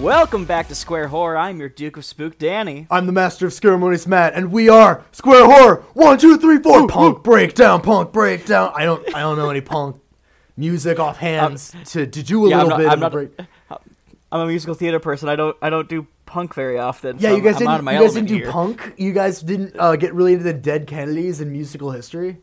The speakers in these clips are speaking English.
Welcome back to Square Horror. I'm your Duke of Spook, Danny. I'm the master of ceremonies, Matt, and we are Square Horror. One, two, three, four. punk breakdown, punk breakdown. I don't, I don't know any punk music offhands to, to do a yeah, I'm little not- bit I'm a not- break. I'm a musical theater person. I don't I don't do punk very often. Yeah, so you guys I'm, I'm didn't, my you guys didn't do here. punk. You guys didn't uh, get really into the dead Kennedys in musical history.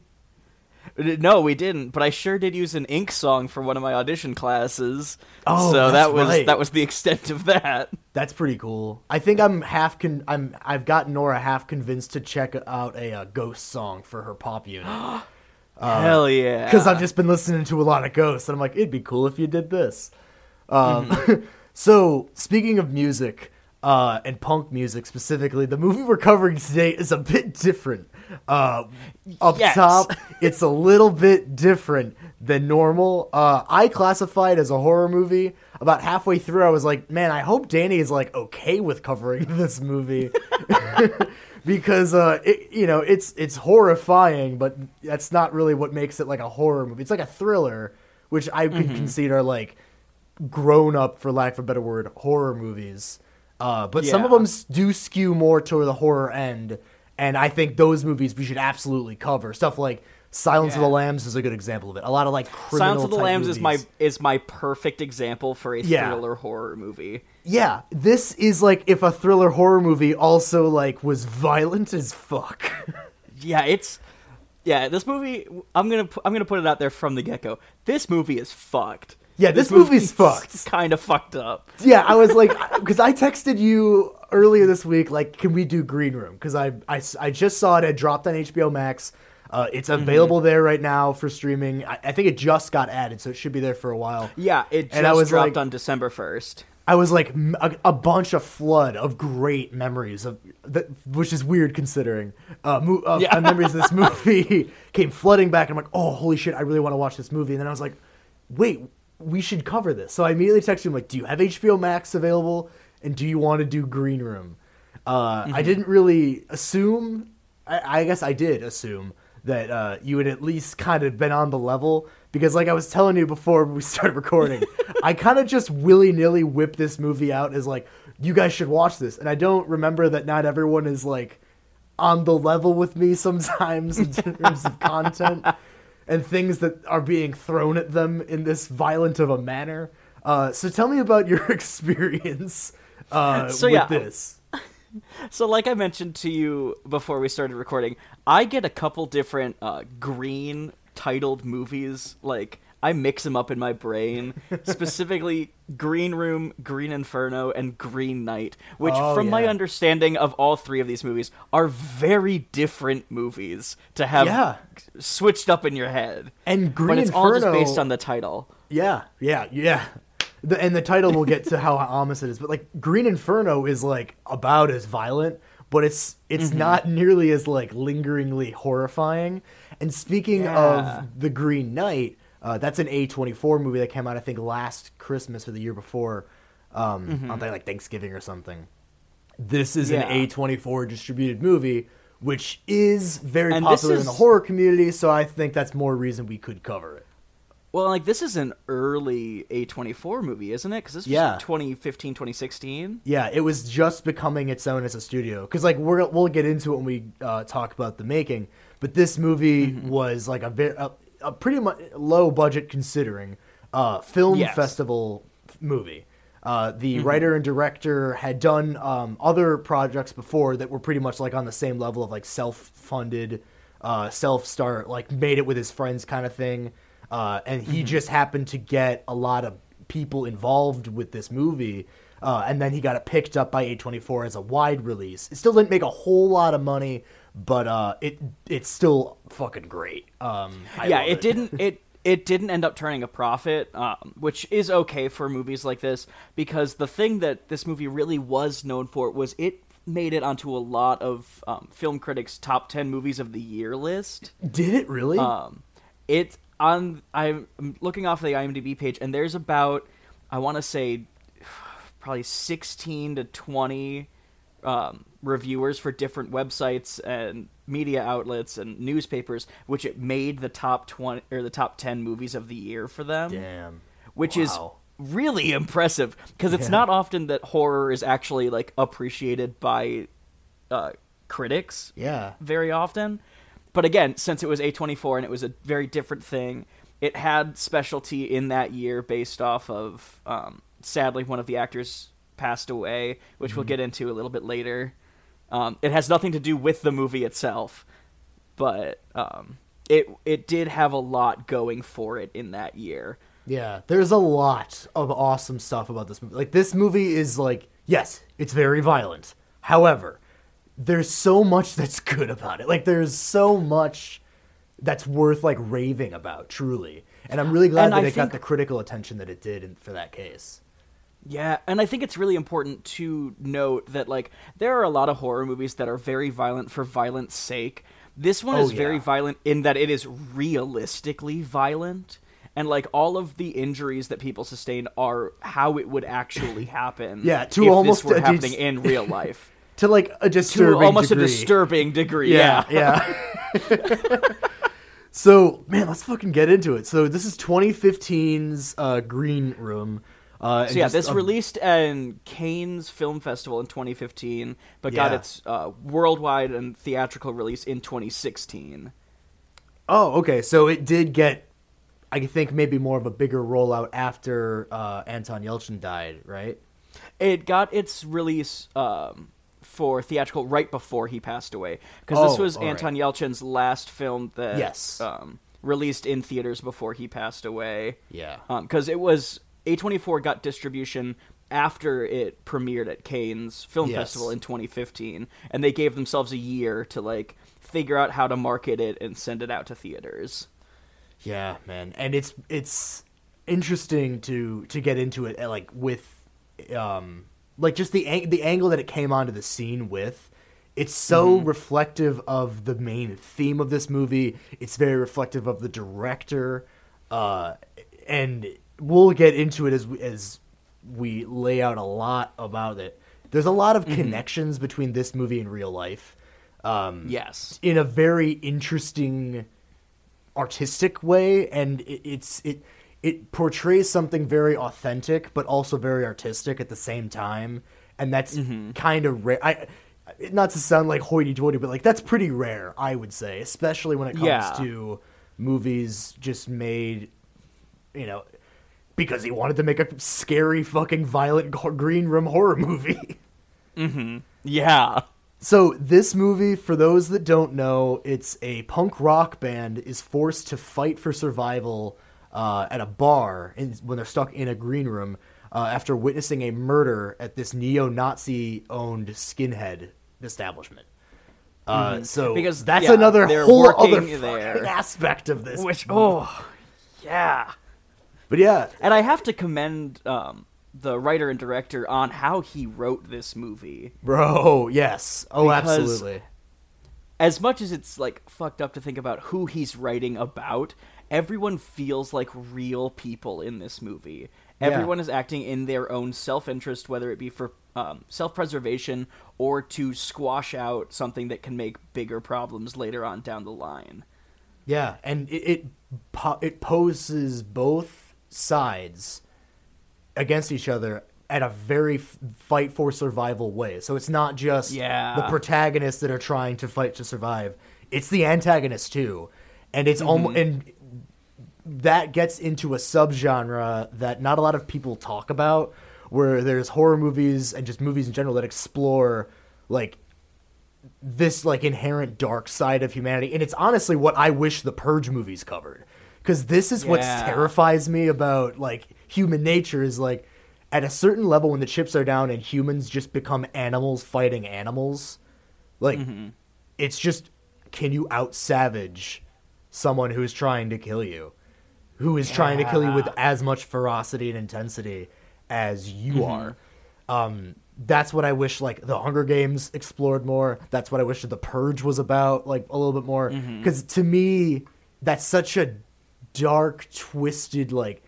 No, we didn't. But I sure did use an Ink song for one of my audition classes. Oh, so that was right. that was the extent of that. That's pretty cool. I think I'm half con- I'm I've got Nora half convinced to check out a uh, ghost song for her pop unit. Hell yeah! because I've just been listening to a lot of ghosts, and I'm like, it'd be cool if you did this. Um, Mm-hmm. so speaking of music uh, and punk music specifically, the movie we're covering today is a bit different. Uh, up Yes. top, it's a little bit different than normal. Uh, I classify it as a horror movie. About halfway through, I was like, man, I hope Danny is like okay with covering this movie. because uh, it, you know it's it's horrifying, but that's not really what makes it like a horror movie. It's like a thriller, which I could consider like grown up, for lack of a better word, horror movies. Uh, but some of them do skew more toward the horror end, and I think those movies we should absolutely cover. Stuff like Silence of the Lambs is a good example of it. A lot of like criminal Silence of the Lambs is my is my perfect example for a Yeah. thriller horror movie. yeah. This is like if a thriller horror movie also like was violent as fuck. Yeah, it's yeah. This movie, I'm gonna I'm gonna put it out there from the get go. This movie is fucked. Yeah, this movie's fucked. It's kind of fucked up. yeah, I was like, because I texted you earlier this week, like, can we do Green Room? Because I, I, I just saw it. It dropped on HBO Max. Uh, it's Mm-hmm. available there right now for streaming. I, I think it just got added, so it should be there for a while. Yeah, it just And I was dropped like- on December first. I was like a bunch of flood of great memories of that, which is weird considering uh, mo- of Yeah. uh, memories of this movie came flooding back. And I'm like, oh, holy shit, I really want to watch this movie. And then I was like, wait, we should cover this. So I immediately texted him like, do you have HBO Max available? And do you want to do Green Room? Uh, Mm-hmm. I didn't really assume. I, I guess I did assume that uh, you had at least kind of been on the level because, like I was telling you before we started recording, I kind of just willy nilly whip this movie out as like, you guys should watch this, and I don't remember that not everyone is like on the level with me sometimes in terms of content and things that are being thrown at them in this violent of a manner. Uh, so tell me about your experience uh, So, with yeah, this. So, like I mentioned to you before we started recording, I get a couple different uh, green titled movies. Like I mix them up in my brain, specifically Green Room, Green Inferno, and Green Knight, which, Oh, from my understanding of all three of these movies, are very different movies to have Yeah. switched up in your head. And Green but it's Inferno, all just based on the title. Yeah, yeah, yeah. The, and the title will get to how ominous it is, but like Green Inferno is like about as violent, but it's it's Mm-hmm. not nearly as like lingeringly horrifying. And speaking Yeah. of the Green Knight, uh, that's an A twenty four movie that came out I think last Christmas or the year before, um, Mm-hmm. on like Thanksgiving or something. This is Yeah. an A twenty four distributed movie, which is very And popular in the horror community. So I think that's more reason we could cover it. Well, like this is an early A24 movie, isn't it? Because this was Yeah. 2015, 2016. Yeah, it was just becoming its own as a studio. Because like we're we'll get into it when we uh, talk about the making. But this movie Mm-hmm. was like a bit a, a pretty much low budget considering uh, film Yes. festival movie. Uh, the Mm-hmm. writer and director had done um, other projects before that were pretty much like on the same level of like self-funded, uh, self-start, like made it with his friends kind of thing. Uh, and he Mm-hmm. just happened to get a lot of people involved with this movie. Uh, and then he got it picked up by A24 as a wide release. It still didn't make a whole lot of money, but uh, it it's still fucking great. Um, I yeah, love it didn't it it didn't end up turning a profit, um, which is okay for movies like this because the thing that this movie really was known for was it made it onto a lot of um, film critics' top ten movies of the year list. Did it really? Um, it on I'm looking off the IMDb page, and there's about I want to say probably 16 to 20 um, reviewers for different websites and media outlets and newspapers, which it made the top 20 or the top 10 movies of the year for them, Damn. which is really impressive because it's Yeah. not often that horror is actually like appreciated by uh, critics Yeah. very often. But again, since it was A24 and it was a very different thing, it had specialty in that year based off of um, sadly one of the actors passed away, which we'll get into a little bit later. Um, it has nothing to do with the movie itself, but um, it it did have a lot going for it in that year. Yeah, there's a lot of awesome stuff about this movie. Like this movie is like, yes, it's very violent. However, there's so much that's good about it. Like there's so much that's worth like raving about, truly. And I'm really glad And that I it got the critical attention that it did in, for that case. Yeah, and I think it's really important to note that like there are a lot of horror movies that are very violent for violence sake. This one Oh, is very violent in that it is realistically violent and like all of the injuries that people sustain are how it would actually happen. Yeah, to if almost this were happening in real life. To like a to disturbing almost degree. a disturbing degree. Yeah. yeah. so, man, let's fucking get into it. So, this is 2015's uh, Green Room. Uh, So yeah, just this a- released in Cannes Film Festival in 2015, but got its uh, worldwide and theatrical release in 2016. Oh, okay. So it did get, I think, maybe more of a bigger rollout after uh, Anton Yelchin died, right? It got its release um, for theatrical right before he passed away, because this Oh, was all right. Anton Yelchin's last film that Yes. um, released in theaters before he passed away. Yeah. because it was A24 got distribution after it premiered at Cannes Film Yes. Festival in 2015, and they gave themselves a year to like figure out how to market it and send it out to theaters. Yeah, man, and it's it's interesting to to get into it uh, like with um like just the ang- the angle that it came onto the scene with. It's so reflective of the main theme of this movie. It's very reflective of the director, uh, and we'll get into it as we, as we lay out a lot about it. There's a lot of connections between this movie and real life. Um, Yes. in a very interesting artistic way and it, it's it it portrays something very authentic but also very artistic at the same time and that's mm-hmm. kind of rare i not to sound like hoity-toity but like that's pretty rare i would say especially when it comes Yeah. to movies just made you know because he wanted to make a scary fucking violent green room horror movie mm-hmm. Yeah. So this movie, for those that don't know, it's a punk rock band is forced to fight for survival uh, at a bar in, when they're stuck in a green room uh, after witnessing a murder at this neo-Nazi-owned skinhead establishment. Uh, So Mm-hmm. Because, that's yeah, another whole other there. aspect of this. Which oh, yeah. but yeah, And I have to commend um, the writer and director on how he wrote this movie. bro, yes, oh, Because- absolutely. as much as it's like fucked up to think about who he's writing about, everyone feels like real people in this movie. Yeah. Everyone is acting in their own self interest, whether it be for um, self preservation or to squash out something that can make bigger problems later on down the line. Yeah, and it it, po- it poses both sides against each other at a very f- fight for survival way. So it's not just Yeah. the protagonists that are trying to fight to survive; it's the antagonists too, and it's almost and that gets into a subgenre that not a lot of people talk about, where there's horror movies and just movies in general that explore like this like inherent dark side of humanity. And it's honestly what i wish the purge movies covered. Because this is what terrifies me about like human nature is like at a certain level when the chips are down and humans just become animals fighting animals like mm-hmm. it's just can you out savage someone who's trying to kill you who is trying to kill you with as much ferocity and intensity as you are um that's what I wish like the Hunger Games explored more. That's what I wish the Purge was about like a little bit more because to me that's such a dark, twisted, like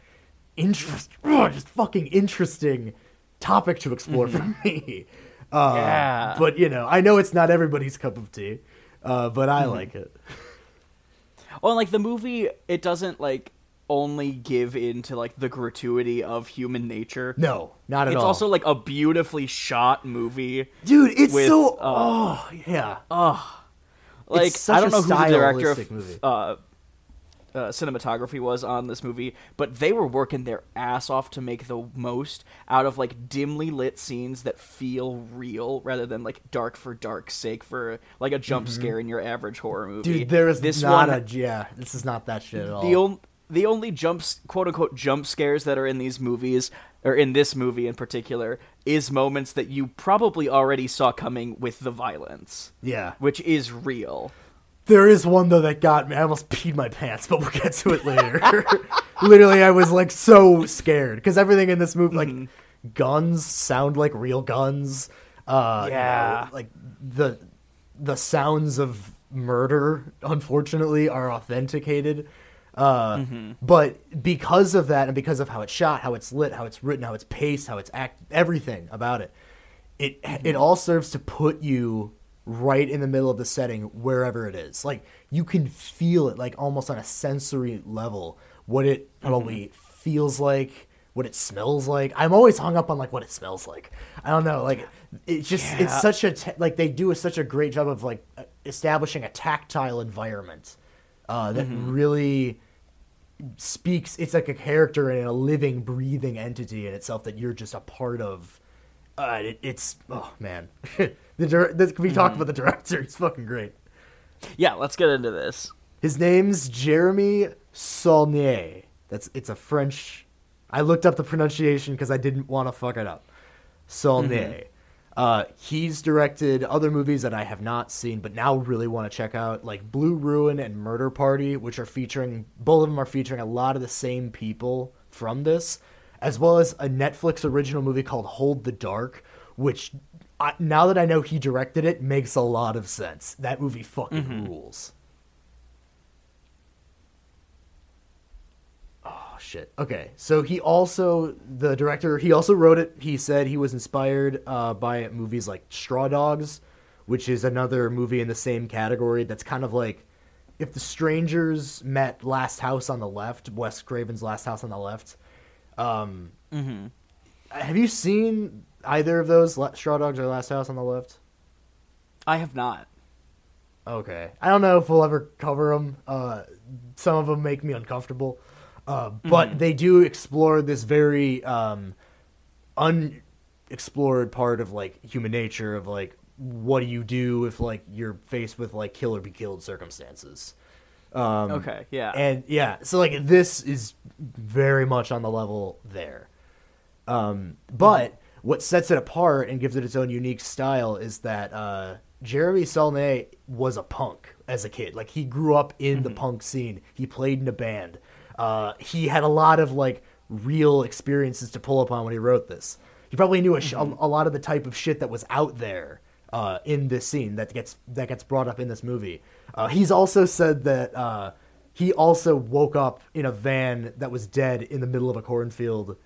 interest, ugh, just fucking interesting topic to explore for me. Uh, Yeah. But you know, I know it's not everybody's cup of tea, uh, but I like it. Well, like the movie, it doesn't like only give in to like the gratuity of human nature. No, not at it's all. It's also like a beautifully shot movie. dude, it's with, so. uh, oh yeah. Oh like I don't know who the director of uh, uh, cinematography was on this movie, but they were working their ass off to make the most out of like dimly lit scenes that feel real rather than like dark for dark's sake for like a jump scare in your average horror movie. Mm-hmm. Dude, there is this not one, a yeah. This is not that shit at all. the only the only jumps quote unquote jump scares that are in these movies or in this movie in particular is moments that you probably already saw coming with the violence yeah, which is real there is one though that got me. I almost peed my pants, but we'll get to it later. Literally, I was like so scared because everything in this movie, like Mm-hmm. guns, sound like real guns. Uh, you know, Yeah. like the the sounds of murder, unfortunately, are authenticated. Uh, Mm-hmm. But because of that, and because of how it's shot, how it's lit, how it's written, how it's paced, how it's act, everything about it, it it all serves to put you right in the middle of the setting wherever it is. Like you can feel it, like almost on a sensory level, what it probably feels like, what it smells like. I'm always hung up on like what it smells like. I don't know, like it's just it's such a t- like they do a, such a great job of like establishing a tactile environment uh, that really speaks it's like a character and a living breathing entity in itself that you're just a part of. Uh, it, it's oh man. The dir- this, we talk about the director? He's fucking great. Yeah let's get into this. His name's jeremy saulnier. That's it's a french i looked up the pronunciation because i didn't want to fuck it up. Saulnier uh, he's directed other movies that I have not seen, but now really want to check out, like Blue Ruin and Murder Party, which are featuring both of them are featuring a lot of the same people from this, as well as a Netflix original movie called Hold the Dark, which I, now that I know he directed it, makes a lot of sense. That movie fucking rules. Shit. Okay, so he also the director. He also wrote it. He said he was inspired uh, by movies like Straw Dogs, which is another movie in the same category. That's kind of like if the strangers met Last House on the Left, Wes Craven's Last House on the Left. Um, Have you seen either of those, Straw Dogs or Last House on the Left? i have not Okay. I don't know if we'll ever cover them. Uh, some of them make me uncomfortable. Uh, but they do explore this very um, unexplored part of like human nature of like what do you do if like you're faced with like kill or be killed circumstances. Um, okay yeah and yeah, so like this is very much on the level there. Um, but what sets it apart and gives it its own unique style is that uh, Jeremy Saulnier was a punk as a kid. Like he grew up in the punk scene. He played in a band. Uh, he had a lot of like real experiences to pull upon when he wrote this. He probably knew a, sh- a, a lot of the type of shit that was out there uh, in this scene that gets that gets brought up in this movie. Uh, he's also said that uh, he also woke up in a van that was dead in the middle of a cornfield,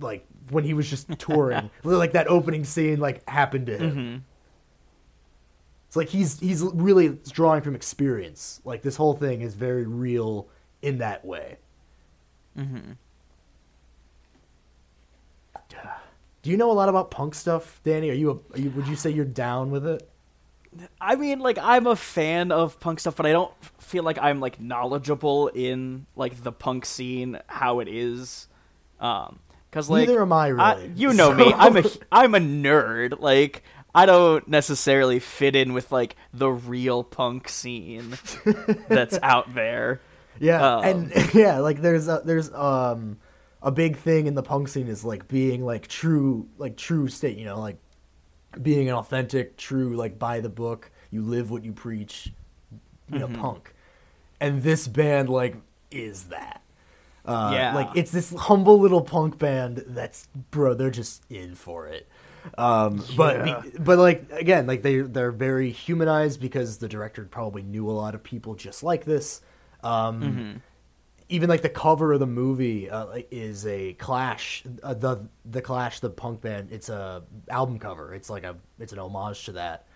like when he was just touring. like that opening scene, like happened to him. It's like he's he's really drawing from experience. Like this whole thing is very real in that way. Do you know a lot about punk stuff, Danny? Are you, a, are you would you say you're down with it? I mean, like I'm a fan of punk stuff, but I don't feel like I'm like knowledgeable in like the punk scene, how it is. Um, because like Neither am I, really. you know me. I'm a I'm a nerd. Like I don't necessarily fit in with like the real punk scene that's out there. Yeah, Um, and yeah, like there's a, there's um a big thing in the punk scene is like being like true like true state, you know, like being an authentic, true like by the book, you live what you preach, you know, Mm-hmm. punk. And this band like is that. Uh, Yeah. like it's this humble little punk band that's bro, they're just in for it. Um, but Yeah. be, but like again, like they they're very humanized because the director probably knew a lot of people just like this. Um, Mm-hmm. Even like the cover of the movie uh, is a Clash, uh, the the Clash, the punk band. It's a album cover. It's like a it's an homage to that.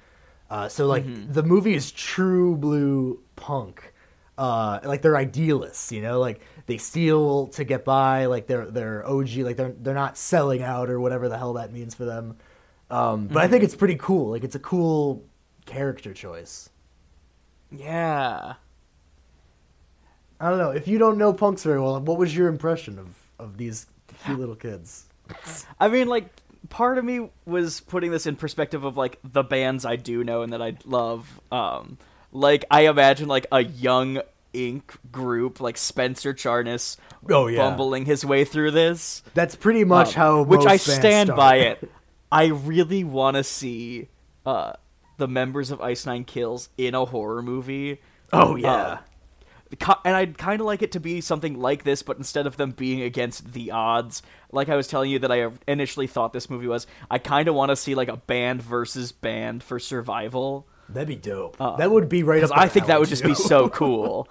Uh, so like Mm-hmm. the movie is true blue punk. uh, like they're idealists, you know, like they steal to get by, like they're they're OG, like they're they're not selling out or whatever the hell that means for them. Um, but I think it's pretty cool. Like it's a cool character choice. Yeah. I don't know if you don't know punks very well. What was your impression of of these cute little kids? I mean, like, part of me was putting this in perspective of like the bands I do know and that I love. Um, like, I imagine like a young Ink group, like Spencer Charnas, Oh, yeah. bumbling his way through this. That's pretty much Um, how which I stand start. by it. I really want to see uh, the members of Ice Nine Kills in a horror movie. Oh yeah. Ki- and I'd kind of like it to be something like this, but instead of them being against the odds, like I was telling you that I initially thought this movie was, I kind of want to see like a band versus band for survival. That'd be dope. Uh, that would be right up. I think that would just be so cool.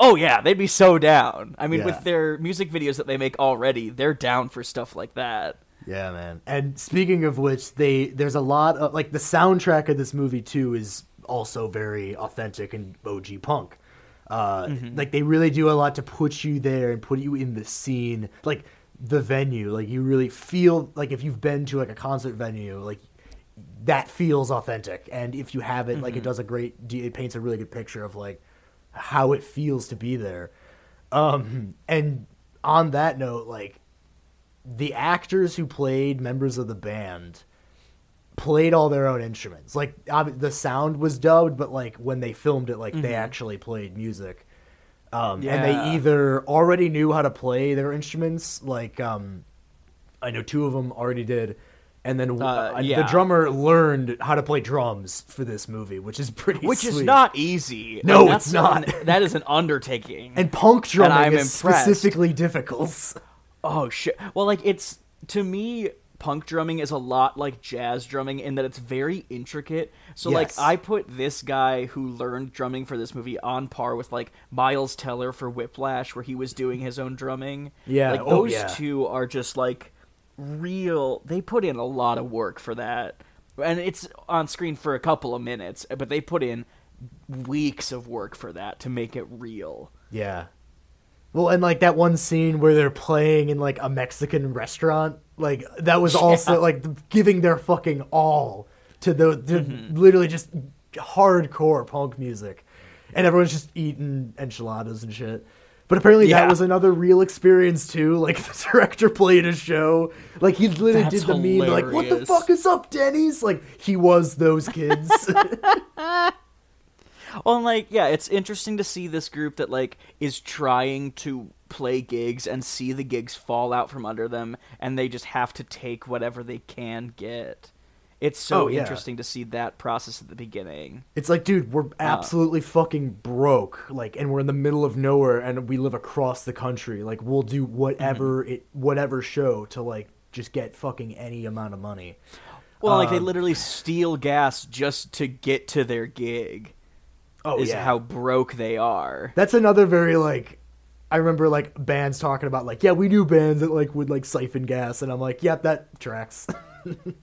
Oh yeah, they'd be so down. I mean, Yeah. with their music videos that they make already, they're down for stuff like that. Yeah, man. And speaking of which, they there's a lot of like the soundtrack of this movie too is also very authentic and OG punk. Uh, Like they really do a lot to put you there and put you in the scene, like the venue. Like you really feel like if you've been to like a concert venue, like that feels authentic. And if you haven't, like it does a great, it paints a really good picture of like how it feels to be there. Um, and on that note, like the actors who played members of the band played all their own instruments. Like ob- the sound was dubbed, but like when they filmed it, like they actually played music. Um, and they either already knew how to play their instruments, like um, I know two of them already did, and then Uh, uh, yeah. the drummer learned how to play drums for this movie, which is pretty. Which is not easy. No, it's not. an- that is an undertaking. And punk drumming I'm is impressed. specifically difficult. Oh shit! Well, like it's to me, punk drumming is a lot like jazz drumming in that it's very intricate. So like I put this guy who learned drumming for this movie on par with like Miles Teller for Whiplash, where he was doing his own drumming. Yeah, like oh, those yeah. two are just like real. They put in a lot of work for that, and it's on screen for a couple of minutes, but they put in weeks of work for that to make it real. Yeah. Well, and like that one scene where they're playing in like a Mexican restaurant, like that was also like giving their fucking all to the to Mm-hmm. literally just hardcore punk music, and everyone's just eating enchiladas and shit. But apparently that was another real experience too. Like the director played a show, like he literally That's did the meme, like "What the fuck is up, Denny's?" Like he was those kids. Well, and, like, yeah, it's interesting to see this group that like is trying to play gigs and see the gigs fall out from under them, and they just have to take whatever they can get. It's so Oh, yeah. interesting to see that process at the beginning. It's like, dude, we're absolutely fucking broke, like, and we're in the middle of nowhere, and we live across the country. Like, we'll do whatever Mm-hmm. it, whatever show to like just get fucking any amount of money. Well, like they Um, literally steal gas just to get to their gig. Oh is yeah, how broke they are. that's another very like. I remember like bands talking about like, yeah, we knew bands that like would like siphon gas, and I'm like, yep, that tracks.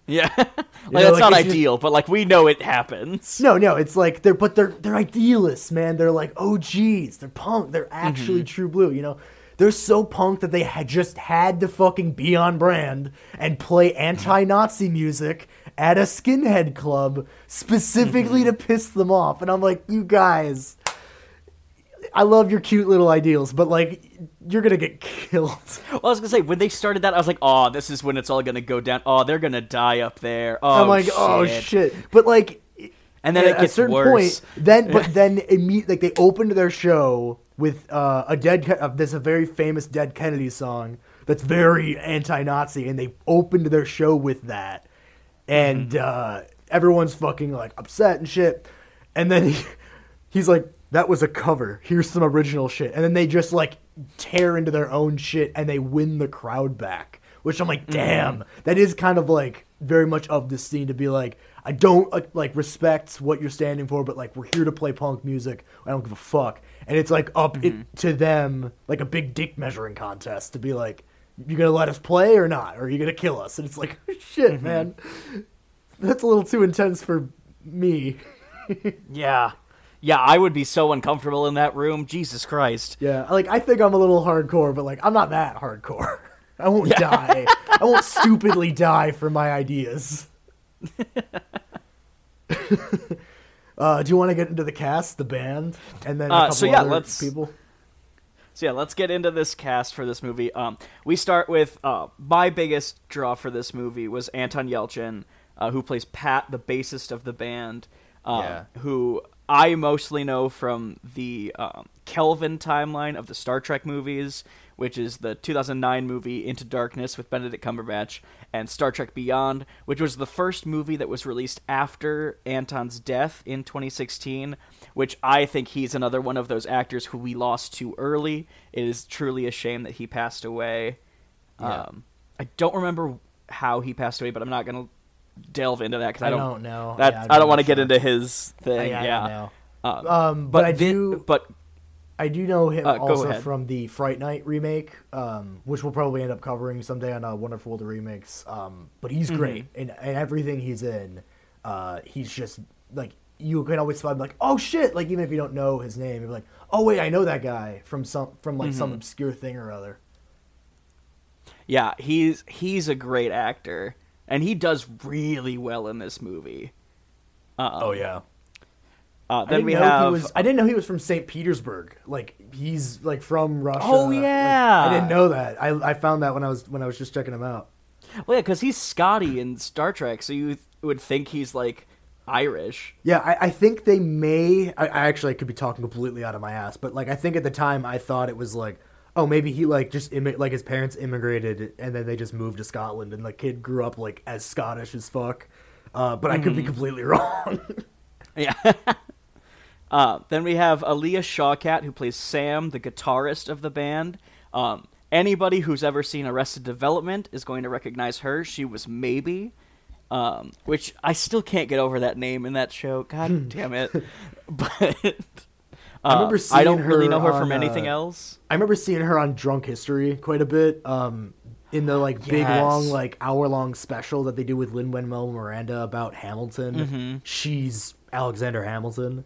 Yeah, like know, that's like, not it's just- ideal, but like we know it happens. no, no, it's like they're but they're they're idealists, man. They're like OGs. They're punk. They're actually Mm-hmm. true blue. You know, they're so punk that they had just had to fucking be on brand and play anti-Nazi music at a skinhead club specifically Mm-hmm. to piss them off. And I'm like, you guys. I love your cute little ideals, but like you're gonna get killed. Well, I was gonna say when they started that, I was like, "Oh, this is when it's all gonna go down. Oh, they're gonna die up there. Oh, I'm like, shit. oh shit. But like, And then at it gets a certain worse. point, then but then imme- like they opened their show with uh, a dead. Uh, there's a very famous Dead Kennedy song that's very anti-Nazi, and they opened their show with that, and Mm-hmm. uh, everyone's fucking like upset and shit. And then he, he's like, "That was a cover. Here's some original shit." And then they just like tear into their own shit, and they win the crowd back. Which I'm like, damn, that is kind of like very much of this scene to be like, I don't uh, like respect what you're standing for, but like we're here to play punk music. I don't give a fuck. And it's like up it, to them like a big dick measuring contest to be like, you gonna let us play or not, or are you gonna kill us? And it's like, shit, man, that's a little too intense for me. Yeah, Yeah, I would be so uncomfortable in that room. Jesus Christ. Yeah, like I think I'm a little hardcore, but like I'm not that hardcore. I won't Yeah. die. I won't stupidly die for my ideas. Uh, do you want to get into the cast, the band, and then a Uh, couple so yeah, other let's- people? So yeah, let's get into this cast for this movie. Um, we start with uh, my biggest draw for this movie was Anton Yelchin, uh, who plays Pat, the bassist of the band. Um, Yeah. Who I mostly know from the um, Kelvin timeline of the Star Trek movies, which is the 2009 movie Into Darkness with Benedict Cumberbatch, and Star Trek Beyond, which was the first movie that was released after Anton's death in 2016, which I think he's another one of those actors who we lost too early. It is truly a shame that he passed away. Yeah. Um, I don't remember how he passed away, but I'm not going to delve into that because I, I don't, know. That, Yeah, I'm don't want to get into his thing. I yeah. don't know. Um, Um, but, I do. but I do know him Uh, also from the Fright Night remake, um, which we'll probably end up covering someday on a Wonderful World of Remakes. Um, but he's Mm-hmm. great in, in everything he's in. Uh, he's just like you can always find like, oh shit! Like even if you don't know his name, you're like, oh wait, I know that guy from some from like some Mm-hmm. obscure thing or other. yeah, he's he's a great actor, and he does really well in this movie. Um, Oh, yeah. Uh, I then didn't we know have he was. I didn't know he was from St. Petersburg. Like he's like from Russia. Oh, Like, yeah. I didn't know that. I I found that when I was when I was just checking him out. well, yeah, because he's Scotty in Star Trek, so you th- would think he's like Irish. Yeah, I, I think they may. I, I actually could be talking completely out of my ass, but like I think at the time I thought it was like, oh, maybe he like just like his parents immigrated and then they just moved to Scotland and the kid grew up like as Scottish as fuck. Uh, but I could be completely wrong. Yeah. uh, then we have Alia Shawkat, who plays Sam, the guitarist of the band. Um, anybody who's ever seen Arrested Development is going to recognize her. She was Maybe, um, which I still can't get over that name in that show. God damn it! But uh, remember seeing I don't seeing really know her on, from anything uh, else. I remember seeing her on Drunk History quite a bit. Um, in the like big Yes. long like hour long special that they do with Lin Manuel Miranda about Hamilton. Mm-hmm. She's Alexander Hamilton.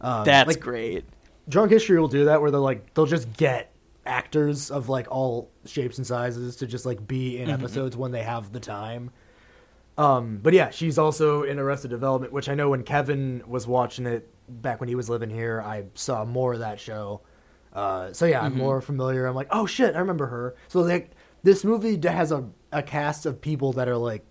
Um, That's like, great. Drunk History will do that where they're like they'll just get actors of like all shapes and sizes to just like be in episodes when they have the time. Um, but yeah, she's also in Arrested Development, which I know when Kevin was watching it back when he was living here, I saw more of that show. Uh, so yeah, I'm more familiar. I'm like, oh shit, I remember her. So like, this movie has a a cast of people that are like,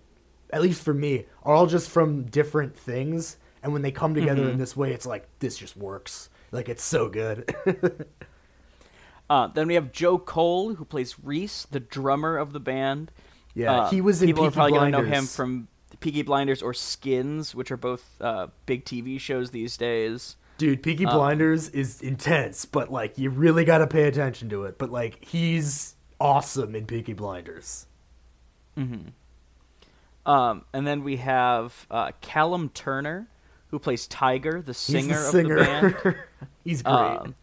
at least for me, are all just from different things, and when they come together in this way, it's like this just works. Like it's so good. Uh, then we have Joe Cole, who plays Reese, the drummer of the band. Yeah, Uh, he was in people are Peaky probably gonna know him from Peaky Blinders or Skins, which are both uh, big TV shows these days. Dude, Peaky Uh, Blinders is intense, but like you really got to pay attention to it. But like he's awesome in Peaky Blinders. Um, and then we have uh, Callum Turner, who plays Tiger, the singer, the of singer. the band. he's great. Um,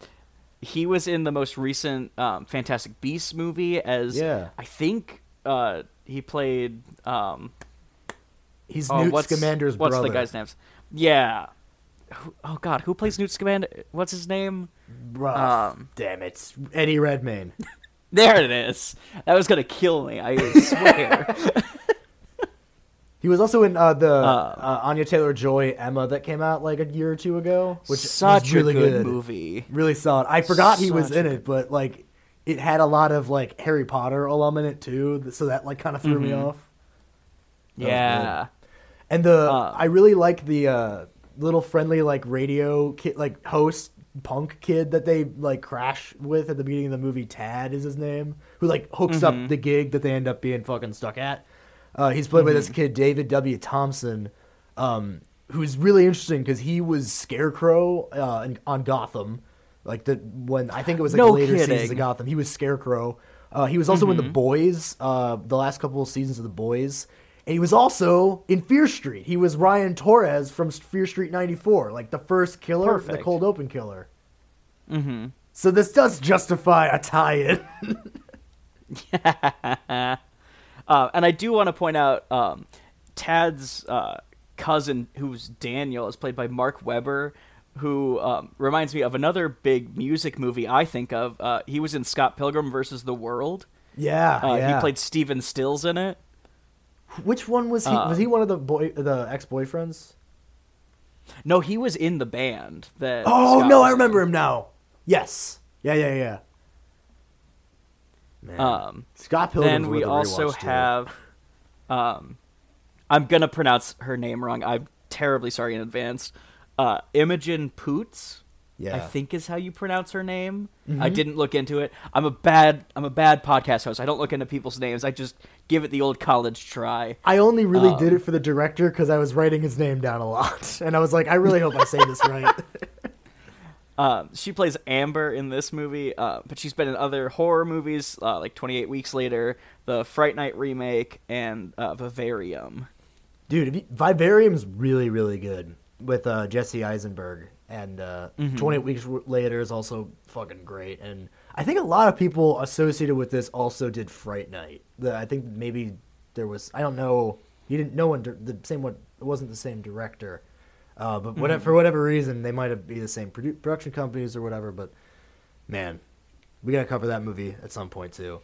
he was in the most recent um, Fantastic Beasts movie as Yeah. I think uh, he played. Um, he's oh, Newt what's, Scamander's what's brother. the guy's name? Yeah. Who- Oh God, who plays Newt Scamander? What's his name? Rough. Um, Damn it, Eddie Redmayne. There it is. That was gonna kill me. I swear. He was also in uh, the Uh, uh, Anya Taylor Joy Emma that came out like a year or two ago, which Such was really a good, good, movie. really solid. I forgot he was in it, but like it had a lot of like Harry Potter alum in it too, so that like kind of threw me Mhm. off. was Yeah. And the Uh, I really like the uh, little friendly like radio kid like host punk kid that they like crash with at the beginning of the movie. Tad is his name, who like hooks Mm-hmm. up the gig that they end up being fucking stuck at. Uh, he's played by this Mm-hmm. kid David W. Thompson, um, who's really interesting because he was Scarecrow uh, in, on Gotham, like the when I think it was like No later seasons of Gotham. He was Scarecrow. Uh, he was also in The Mm-hmm. Boys, uh, the last couple of seasons of The Boys. And he was also in Fear Street. He was Ryan Torres from Fear Street 94, like the first killer, the cold open killer. Mm-hmm. So this does justify a tie-in. Uh, and I do want to point out um, Tad's uh, cousin, who's Daniel, is played by Mark Webber, who um, reminds me of another big music movie I think of. Uh, he was in Scott Pilgrim versus the World. Yeah, Uh, yeah. He played Stephen Stills in it. Which one was he? Was he one of the boy, the ex boyfriends? No, he was in the band. That Oh Scott no, I in. remember him now. Yes. Yeah, yeah, yeah. Man. Um, Scott Pilgrim's then we also have, um, I'm gonna pronounce her name wrong. I'm terribly sorry in advance. Uh, Imogen Poots. Yeah. I think is how you pronounce her name. I Mhm. didn't look into it. I'm a bad I'm a bad podcast host. I don't look into people's names. I just give it the old college try. I only really Um, did it for the director because I was writing his name down a lot, and I was like, I really hope I say this right. Um, she plays Amber in this movie, uh, but she's been in other horror movies uh, like 28 Weeks Later, the Fright Night remake, and uh, Vivarium. Dude, Vivarium's really, really good with uh, Jesse Eisenberg, and uh, Mhm. 28 Weeks Later is also fucking great. And I think a lot of people associated with this also did Fright Night. The, I think maybe there was, I don't know, he didn't, no one, the same one, it wasn't the same director. Uh, but whatever, for whatever reason, they might be the same produ- production companies or whatever. But man, we gotta cover that movie at some point too.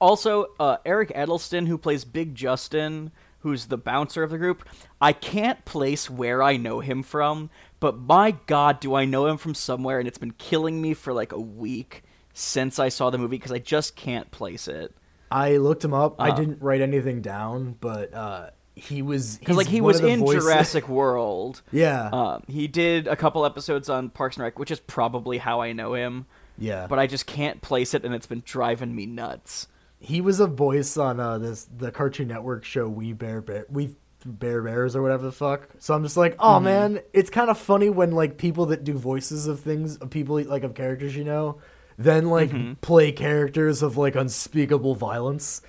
Also, uh, Eric Edelstein, who plays Big Justin, who's the bouncer of the group. I can't place where I know him from, but my god, do I know him from somewhere, and it's been killing me for like a week since I saw the movie because I just can't place it. I looked him up. I Uh. didn't write anything down, but uh, he was Because like he was in voices- Jurassic World. yeah, Um, he did a couple episodes on Parks and Rec, which is probably how I know him. yeah. But I just can't place it, and it's been driving me nuts. he was a voice on uh, this the Cartoon Network show We Bare Bear We Bare Bears or whatever the fuck. So I'm just like, oh Mm-hmm. man, it's kind of funny when like people that do voices of things, of people like of characters you know, then like Mm-hmm. play characters of like unspeakable violence.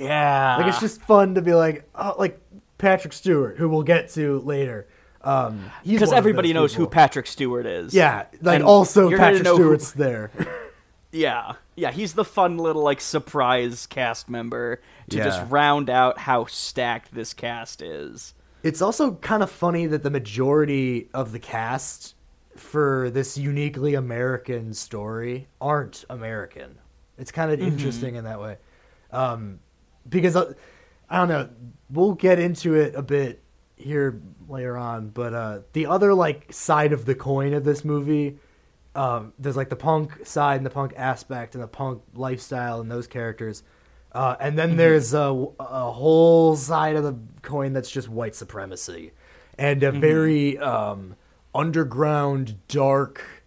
Yeah, Like it's just fun to be like, oh, like Patrick Stewart, who we'll get to later. Um, because everybody knows who. Patrick Stewart is. Yeah, like And also Patrick know who- Stewart's there. Yeah, yeah, he's the fun little like surprise cast member to Yeah. just round out how stacked this cast is. It's also kind of funny that the majority of the cast for this uniquely American story aren't American. It's kind of interesting in that way. Um, because uh, I don't know, we'll get into it a bit here later on, but uh, the other like side of the coin of this movie, um, there's like the punk side and the punk aspect and the punk lifestyle and those characters. Uh, and then there's a, a whole side of the coin that's just white supremacy and a very um, underground, dark,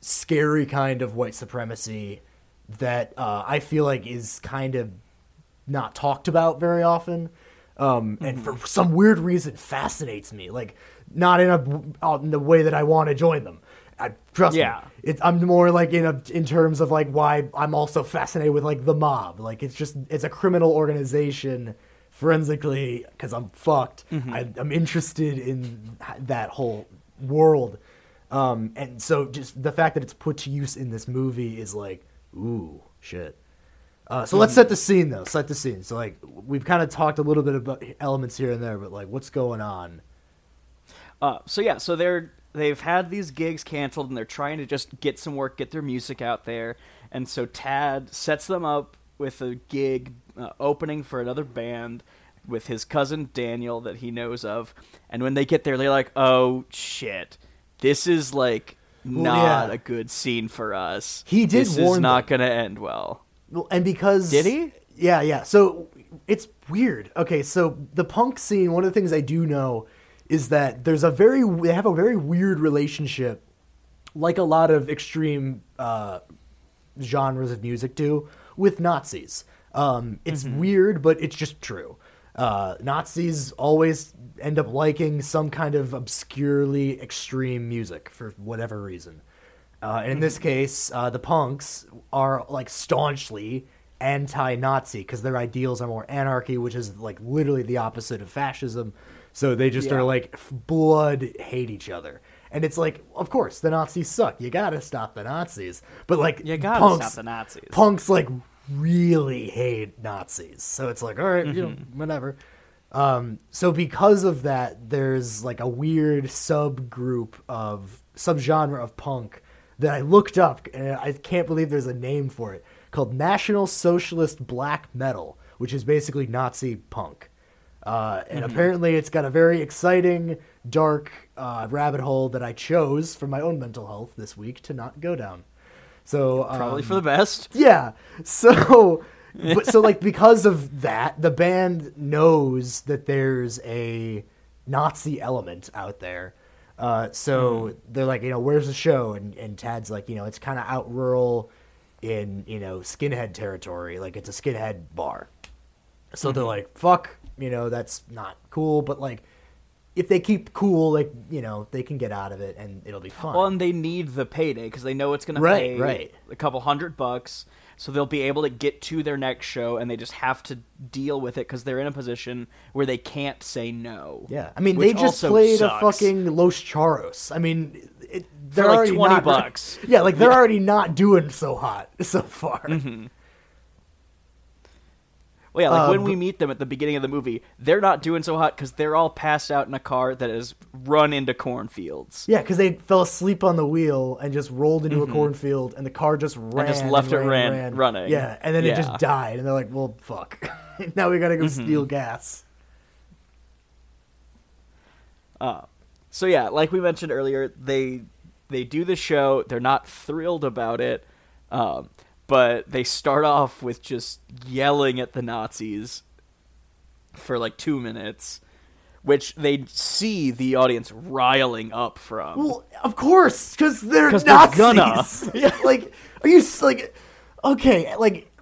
scary kind of white supremacy that uh, I feel like is kind of not talked about very often. Um, and for some weird reason fascinates me. Like not in a in the way that I want to join them. I, trust Yeah. me. It, I'm more like in a in terms of like why I'm also fascinated with like the mob. Like it's just it's a criminal organization forensically because I'm fucked. I, I'm interested in that whole world. Um, and so just the fact that it's put to use in this movie is like, ooh, shit. Uh, so let's set the scene though. Set the scene. So like we've kind of talked a little bit about elements here and there, but like what's going on? Uh, so yeah, so they're they've had these gigs canceled and they're trying to just get some work, get their music out there, and so Tad sets them up with a gig uh, opening for another band with his cousin Daniel that he knows of, and when they get there, they're like, "Oh shit, this is like not yeah. a good scene for us. He did This is not going to end well." And because Did he? Yeah, yeah. So it's weird. Okay, so the punk scene. One of the things I do know is that there's a very they have a very weird relationship, like a lot of extreme uh, genres of music do with Nazis. Um, it's weird, but it's just true. Uh, Nazis always end up liking some kind of obscurely extreme music for whatever reason. Uh, and in this case, uh, the punks are like staunchly anti-Nazi because their ideals are more anarchy, which is like literally the opposite of fascism. So they just Yeah. are like f- blood hate each other. And it's like, of course, the Nazis suck. You gotta stop the Nazis. But like, You gotta punks, stop the Nazis. punks like really hate Nazis. So it's like, all right, you know, Mm-hmm. whatever. Um, so because of that, there's like a weird subgroup of subgenre of punk that I looked up, and I can't believe there's a name for it called National Socialist Black Metal, which is basically Nazi punk. Uh, and apparently, it's got a very exciting, dark uh, rabbit hole that I chose for my own mental health this week to not go down. So Probably um, for the best. yeah. So, but so like because of that, the band knows that there's a Nazi element out there. Uh, so they're like, you know, where's the show? And and Tad's like, you know, it's kind of out rural, in you know skinhead territory. Like it's a skinhead bar. So they're like, fuck, you know, that's not cool. But like, if they keep cool, like you know, they can get out of it and it'll be fun. Well, and they need the payday because they know it's going to pay right. a couple hundred bucks, so they'll be able to get to their next show, and they just have to deal with it because they're in a position where they can't say no. Yeah, I mean they just played sucks. a fucking Los Charos. I mean, it, they're like already 20 not, bucks. Yeah, like they're already not doing so hot so far. Mm-hmm. Well, yeah, like Uh, when we meet them at the beginning of the movie, they're not doing so hot because they're all passed out in a car that has run into cornfields. Yeah, because they fell asleep on the wheel and just rolled into a cornfield, and the car just ran just left it ran, ran- running. Yeah, and then it just died, and they're like, "Well, fuck, now we gotta go Mm-hmm. steal gas." So yeah, like we mentioned earlier, they they do the show. They're not thrilled about it, um, but they start off with just yelling at the Nazis for like two minutes, which they see the audience riling up from. Well, of course, because they're 'Cause they're Nazis. gonna. yeah, like, are you like, okay, like,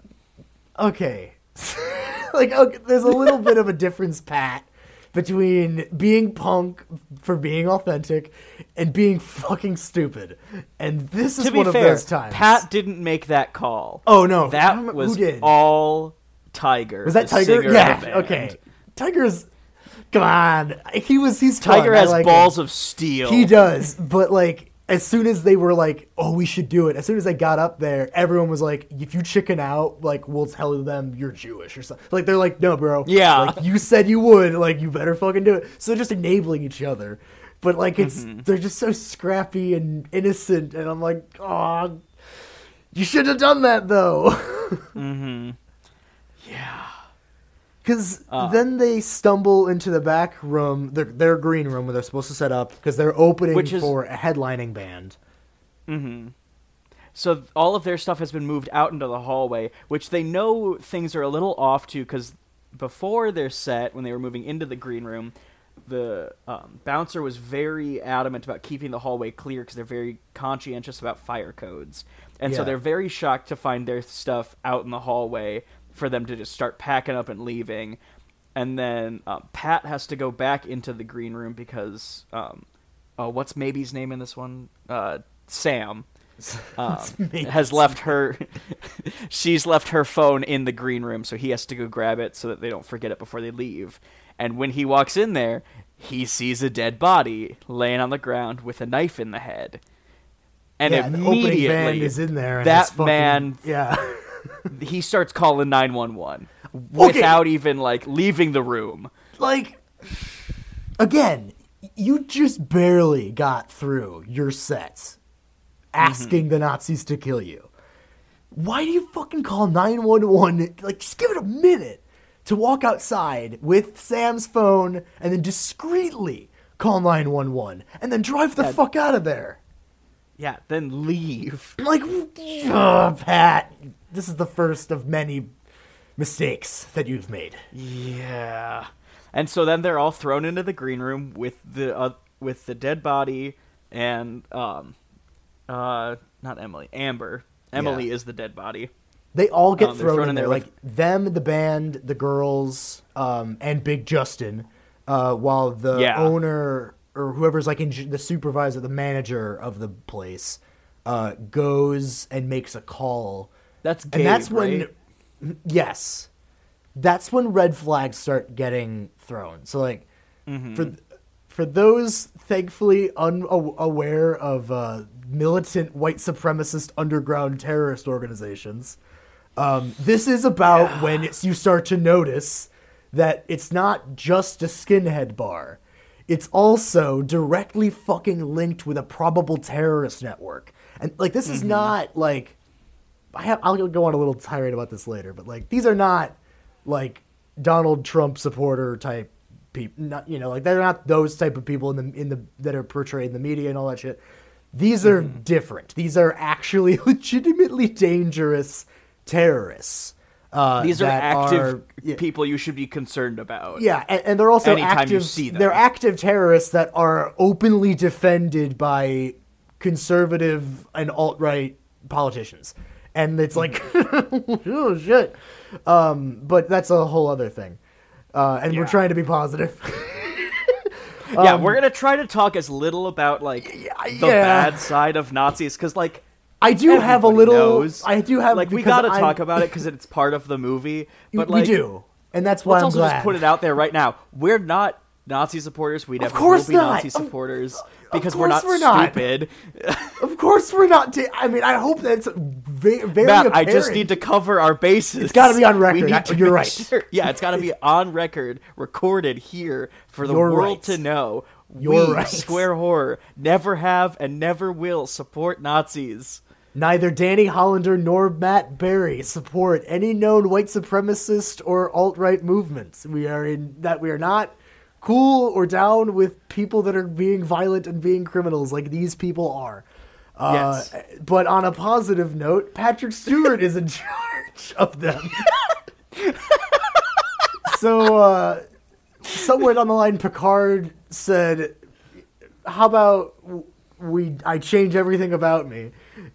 okay, like, okay, there's a little bit of a difference, Pat, between being punk for being authentic and being fucking stupid, and this is to one of those times. Pat didn't make that call. oh no, that remember- was did? all Tiger. was that Tiger? singer of the Yeah, okay, Tiger's. Come on, he was. He's Tiger fun. Has like balls him. of steel. He does, but like as soon as they were like, "Oh, we should do it," as soon as they got up there, everyone was like, "If you chicken out, like we'll tell them you're Jewish or something." Like they're like, "No, bro. Yeah. like you said you would. Like you better fucking do it." So they're just enabling each other, but like it's Mm-hmm. they're just so scrappy and innocent, and I'm like, "Oh, you should have done that though." Mhm. Yeah. Because Uh. then they stumble into the back room, their, their green room where they're supposed to set up, because they're opening is- for a headlining band. So th- all of their stuff has been moved out into the hallway, which they know things are a little off to because before their set, when they were moving into the green room, the um, bouncer was very adamant about keeping the hallway clear because they're very conscientious about fire codes, and so they're very shocked to find their stuff out in the hallway for them to just start packing up and leaving. And then um, Pat has to go back into the green room because, um, oh, what's Maybe's name in this one? Uh, Sam um, has left her. she's left her phone in the green room, so he has to go grab it so that they don't forget it before they leave. And when he walks in there, he sees a dead body laying on the ground with a knife in the head. And yeah, the opening immediately, band is in there. And that fucking- man yeah, he starts calling 911 without even like leaving the room. like again, you just barely got through your sets asking mm-hmm. the Nazis to kill you. Why do you fucking call nine one one? Like, just give it a minute to walk outside with Sam's phone and then discreetly call nine one one and then drive the fuck out of there. Yeah, then leave. Like, ugh, Pat, this is the first of many mistakes that you've made. Yeah. And so then they're all thrown into the green room with the uh, with the dead body and um uh not Emily, Amber. Emily Yeah. is the dead body. They all get Um, thrown, thrown in in there, like them, the band, the girls, um, and Big Justin, uh, while the Yeah. owner or whoever's like in, the supervisor, the manager of the place, uh, goes and makes a call, That's and Gabe, that's right? when, yes, that's when red flags start getting thrown. So like, Mm-hmm. for for those thankfully unaware of uh, militant white supremacist underground terrorist organizations, um, this is about when it's, you start to notice that it's not just a skinhead bar. It's also directly fucking linked with a probable terrorist network. And like this is not like I have I'll go on a little tirade about this later, but like these are not like Donald Trump supporter type people. Not you know like they're not those type of people in the in the that are portrayed in the media and all that shit. These are different. These are actually legitimately dangerous terrorists. Uh, These are active are- yeah. people you should be concerned about. Yeah, and, and they're also Anytime active. They're active terrorists that are openly defended by conservative and alt right politicians, and it's like, oh shit. Um, but that's a whole other thing, uh, and we're trying to be positive. yeah, we're gonna try to talk as little about like the yeah. bad side of Nazis because like I do have a little. knows. I do have like we gotta I'm- talk about it because it's part of the movie. But we like, do, and that's why let's I'm also glad. just put it out there right now. We're not Nazi supporters. We never course will be not. Nazi Of- supporters because we're not we're not. stupid. Of course, we're not. ta- I mean, I hope that's very, very Matt, apparent. I just need to cover our bases. It's gotta be on record. We need I- to you're right. sure- Yeah, it's got to be on record, recorded here for the You're world right. to know. You're we, right. Square Horror, never have and never will support Nazis. Neither Danny Hollander nor Matt Berry support any known white supremacist or alt right movements. We are in that we are not cool or down with people that are being violent and being criminals like these people are. Uh, Yes. But on a positive note, Patrick Stewart is in charge of them. so uh, somewhere down the line, Picard said, "How about we? I change everything about me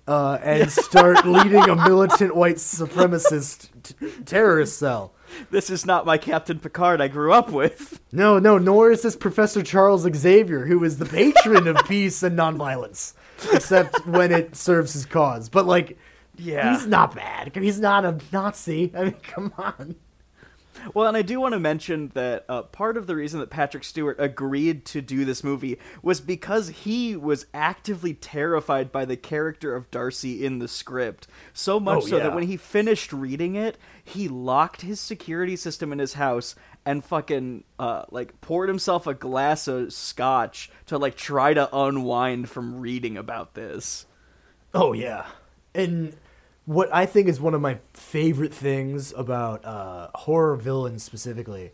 uh, and start leading a militant white supremacist t- terrorist cell." This is not my Captain Picard I grew up with. No, no, nor is this Professor Charles Xavier, who is the patron of peace and nonviolence, except when it serves his cause. But like, Yeah. he's not bad. He's not a Nazi. I mean, come on. Well, and I do want to mention that uh, part of the reason that Patrick Stewart agreed to do this movie was because he was actively terrified by the character of Darcy in the script. So much Oh, so yeah. that when he finished reading it, he locked his security system in his house and fucking uh, like poured himself a glass of scotch to like try to unwind from reading about this. Oh yeah, and what I think is one of my favorite things about uh, horror villains specifically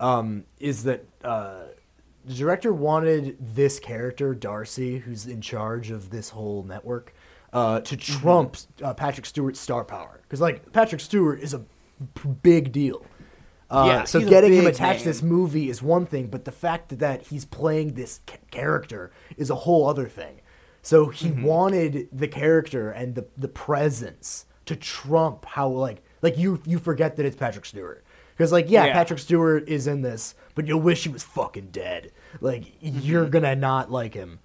um, is that uh, the director wanted this character Darcy, who's in charge of this whole network, uh, to trump uh, Patrick Stewart's star power because like Patrick Stewart is a p- big deal. Uh, Yeah, so getting him attached to this movie is one thing, but the fact that he's playing this ca- character is a whole other thing. So he Mm-hmm. wanted the character and the the presence to trump how like like you you forget that it's Patrick Stewart because like yeah, Yeah. Patrick Stewart is in this, but you'll wish he was fucking dead. Like Mm-hmm. you're gonna not like him.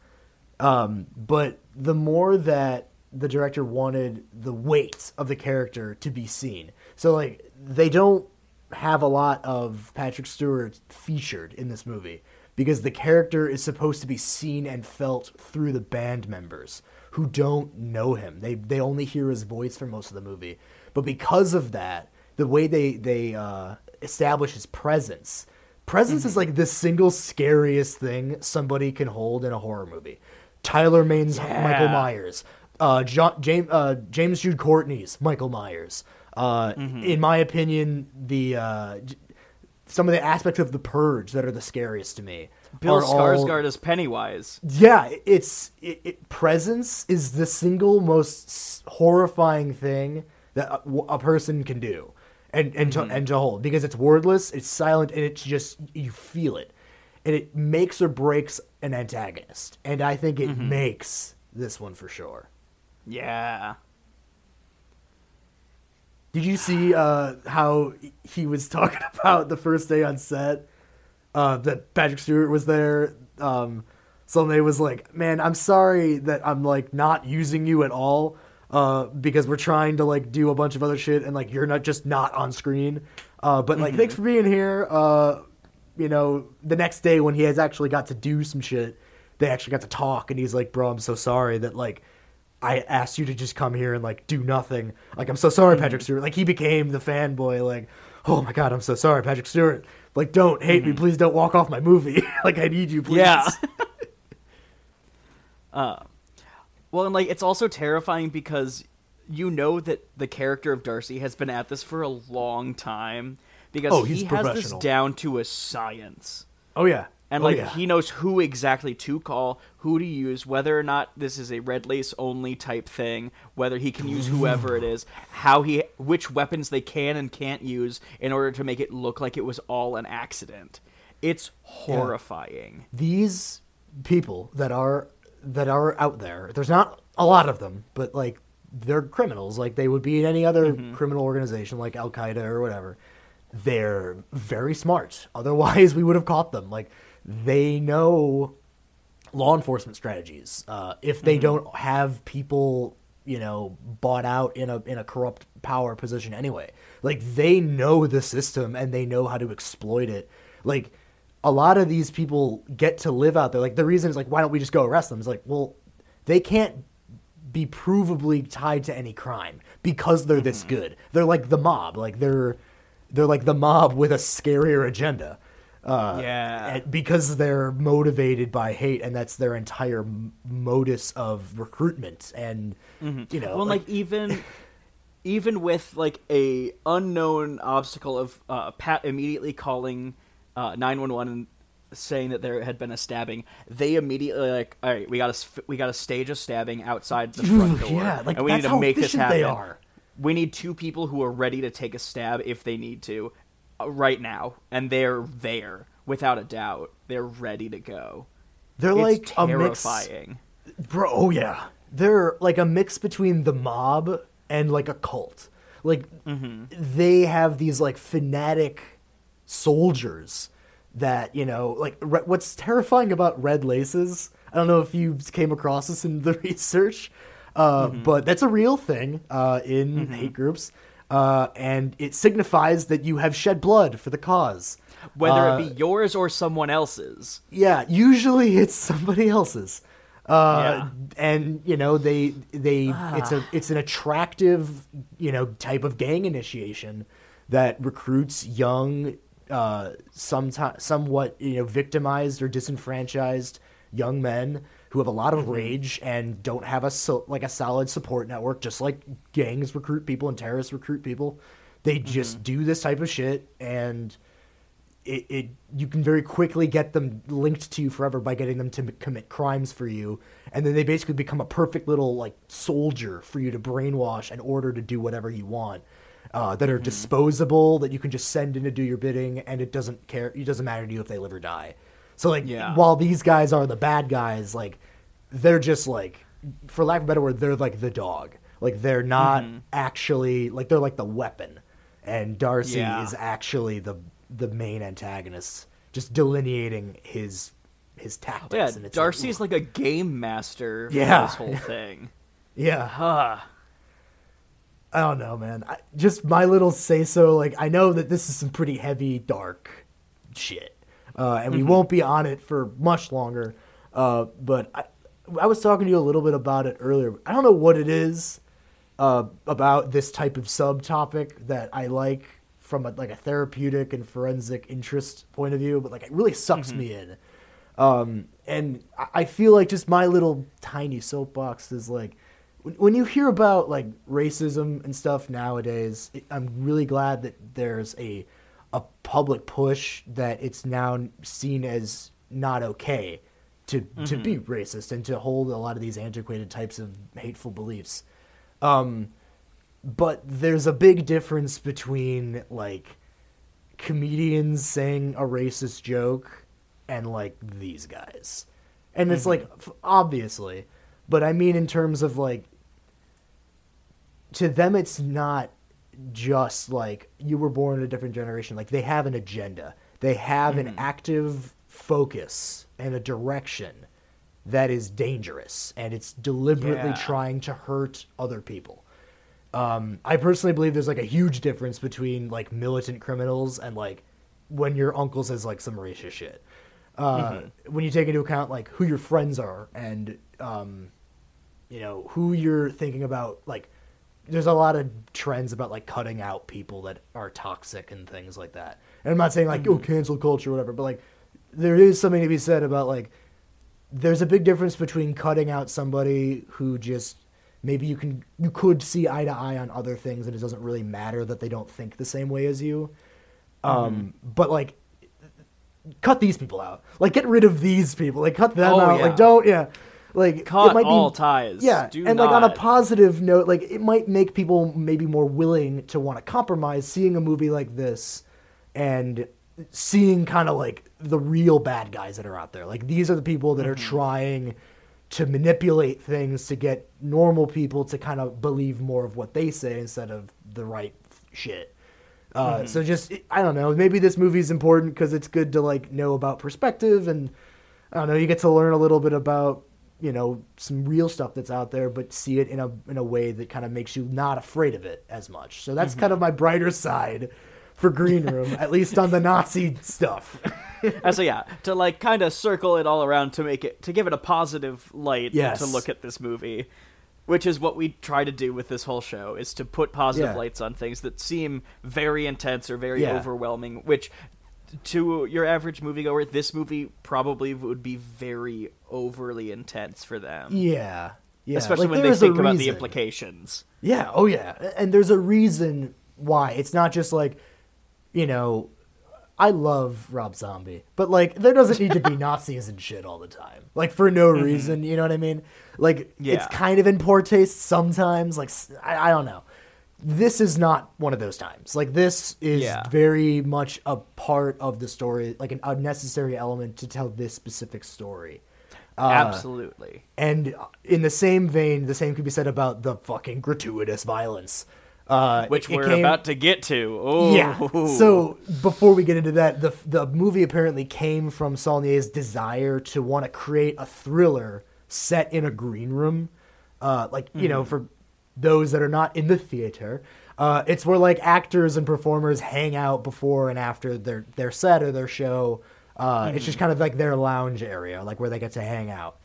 Um, but the more that the director wanted the weight of the character to be seen, so like they don't have a lot of Patrick Stewart featured in this movie because the character is supposed to be seen and felt through the band members who don't know him. They they only hear his voice for most of the movie, but because of that, the way they they uh, establish his presence. Presence is like the single scariest thing somebody can hold in a horror movie. Tyler Mane's Michael Myers, uh, John, James, uh, James Jude Courtney's Michael Myers. Uh, In my opinion, the uh, some of the aspects of the Purge that are the scariest to me. Bill are all- Skarsgård as Pennywise. yeah, it's it, it, presence is the single most horrifying thing that a, a person can do, and and to, mm-hmm. and to hold because it's wordless, it's silent, and it's just you feel it, and it makes or breaks an antagonist, and I think it mm-hmm. makes this one for sure. Yeah. Did you see uh, how he was talking about the first day on set? Uh, that Patrick Stewart was there. Um, Someday was like, "Man, I'm sorry that I'm like not using you at all, uh, because we're trying to like do a bunch of other shit and like you're not just not on screen. Uh, but like, thanks for being here. Uh, you know, the next day when he has actually got to do some shit, they actually got to talk, and he's like, "Bro, I'm so sorry that like." I asked you to just come here and like do nothing. Like I'm so sorry, Patrick Stewart. Like he became the fanboy. Like, "Oh my god, I'm so sorry, Patrick Stewart. Like, don't hate me, please. Don't walk off my movie. like, I need you, please." Yeah. uh, well, and like it's also terrifying because you know that the character of Darcy has been at this for a long time because Oh, he's he has this down to a science. Oh yeah. And Oh, like yeah. he knows who exactly to call, who to use, whether or not this is a red lace only type thing, whether he can use whoever it is, how he which weapons they can and can't use in order to make it look like it was all an accident. It's horrifying. these people that are that are out there there's not a lot of them but like they're criminals like they would be in any other mm-hmm. criminal organization like al-qaeda or whatever they're very smart otherwise we would have caught them like they know law enforcement strategies. Uh, if they don't have people you know bought out in a in a corrupt power position anyway like they know the system and they know how to exploit it. Like a lot of these people get to live out there. Like the reason is like why don't we just go arrest them? It's like well they can't be provably tied to any crime because they're this good. They're like the mob. Like they're they're like the mob with a scarier agenda uh, Yeah. because they're motivated by hate and that's their entire modus of recruitment and you know well, like, even even with like a unknown obstacle of uh, Pat immediately calling nine one one and saying that there had been a stabbing, they immediately like, all right, we got to we got to stage a stabbing outside the front door, yeah, like, and we that's need to how make this happen. they are. We need two people who are ready to take a stab if they need to, uh, right now, and they're there without a doubt. They're ready to go. they're It's like a mix terrifying. bro oh yeah they're like a mix between the mob and like a cult like they have these like fanatic soldiers that you know like re- what's terrifying about red laces i don't know if you came across this in the research uh, but that's a real thing uh, in hate groups uh, and it signifies that you have shed blood for the cause Whether Uh, it be yours or someone else's. yeah, usually it's somebody else's. Uh, Yeah. and you know they they it's a it's an attractive you know type of gang initiation that recruits young uh sometimes somewhat you know victimized or disenfranchised young men who have a lot of mm-hmm. rage and don't have a so, like a solid support network just like gangs recruit people and terrorists recruit people they just mm-hmm. do this type of shit and it, it you can very quickly get them linked to you forever by getting them to m- commit crimes for you. And then they basically become a perfect little like soldier for you to brainwash and order to do whatever you want uh, that are mm-hmm. disposable that you can just send in to do your bidding and it doesn't care it doesn't matter to you if they live or die so like Yeah. while these guys are the bad guys like they're just like for lack of a better word they're like the dog like they're not mm-hmm. actually like they're like the weapon and darcy Yeah. is actually the the main antagonist, just delineating his his tactics. Yeah, and it's Darcy's like, like a game master for Yeah. this whole thing. yeah, Huh. I don't know, man. I, just my little say so. Like I know that this is some pretty heavy, dark shit, uh, and we won't be on it for much longer. Uh, but I, I was talking to you a little bit about it earlier. I don't know what it is uh, about this type of subtopic that I like from a, like a therapeutic and forensic interest point of view, but like it really sucks me in. Um, and I- feel like just my little tiny soapbox is like, when you hear about like racism and stuff nowadays, I'm really glad that there's a a public push that it's now seen as not okay to to be racist and to hold a lot of these antiquated types of hateful beliefs. Um, but there's a big difference between like comedians saying a racist joke and like these guys. And it's like f- obviously, but I mean in terms of like to them it's not just like you were born in a different generation. Like they have an agenda. They have an active focus and a direction that is dangerous and it's deliberately Yeah. trying to hurt other people. Um, I personally believe there's like a huge difference between like militant criminals and like when your uncle says like some racist shit. Uh, When you take into account like who your friends are and um, you know who you're thinking about like there's a lot of trends about like cutting out people that are toxic and things like that. And I'm not saying like oh cancel culture or whatever, but like there is something to be said about like there's a big difference between cutting out somebody who just maybe you can you could see eye to eye on other things and it doesn't really matter that they don't think the same way as you. Um, but like cut these people out. Like get rid of these people. Like cut them Oh, out. yeah. Like don't yeah. Like Cut it might all be ties. yeah, Do and like on a positive note, like it might make people maybe more willing to want to compromise seeing a movie like this and seeing kind of like the real bad guys that are out there. Like these are the people that are Mm-hmm. trying to manipulate things to get normal people to kind of believe more of what they say instead of the right shit. Uh, So just I don't know. Maybe this movie is important because it's good to like know about perspective and I don't know. You get to learn a little bit about you know some real stuff that's out there, but see it in a in a way that kind of makes you not afraid of it as much. So that's mm-hmm. kind of my brighter side for Green Room, at least on the Nazi stuff. And so yeah, to like kind of circle it all around to make it to give it a positive light Yes. to look at this movie, which is what we try to do with this whole show is to put positive Yeah. lights on things that seem very intense or very Yeah. overwhelming, which to your average moviegoer, this movie probably would be very overly intense for them. yeah, yeah. Especially Like, when they think about the implications. Yeah, oh yeah. And there's a reason why. It's not just like, you know, I love Rob Zombie, but like there doesn't need to be Nazis and shit all the time. Like for no reason, you know what I mean? Like it's Mm-hmm. Kind of in poor taste sometimes. Like I don't know. This is not one of those times. Like this is Yeah. very much a part of the story, like an, a necessary element to tell this specific story. Uh, Absolutely. And in the same vein, the same could be said about the fucking gratuitous violence. Uh, Which it- it we're came- about to get to. Oh, Yeah. So before we get into that, the the movie apparently came from Saulnier's desire to want to create a thriller set in a green room, uh, like you Mm-hmm. know, for those that are not in the theater. Uh, it's where like actors and performers hang out before and after their their set or their show. Uh, It's Mm-hmm. just kind of like their lounge area, like where they get to hang out.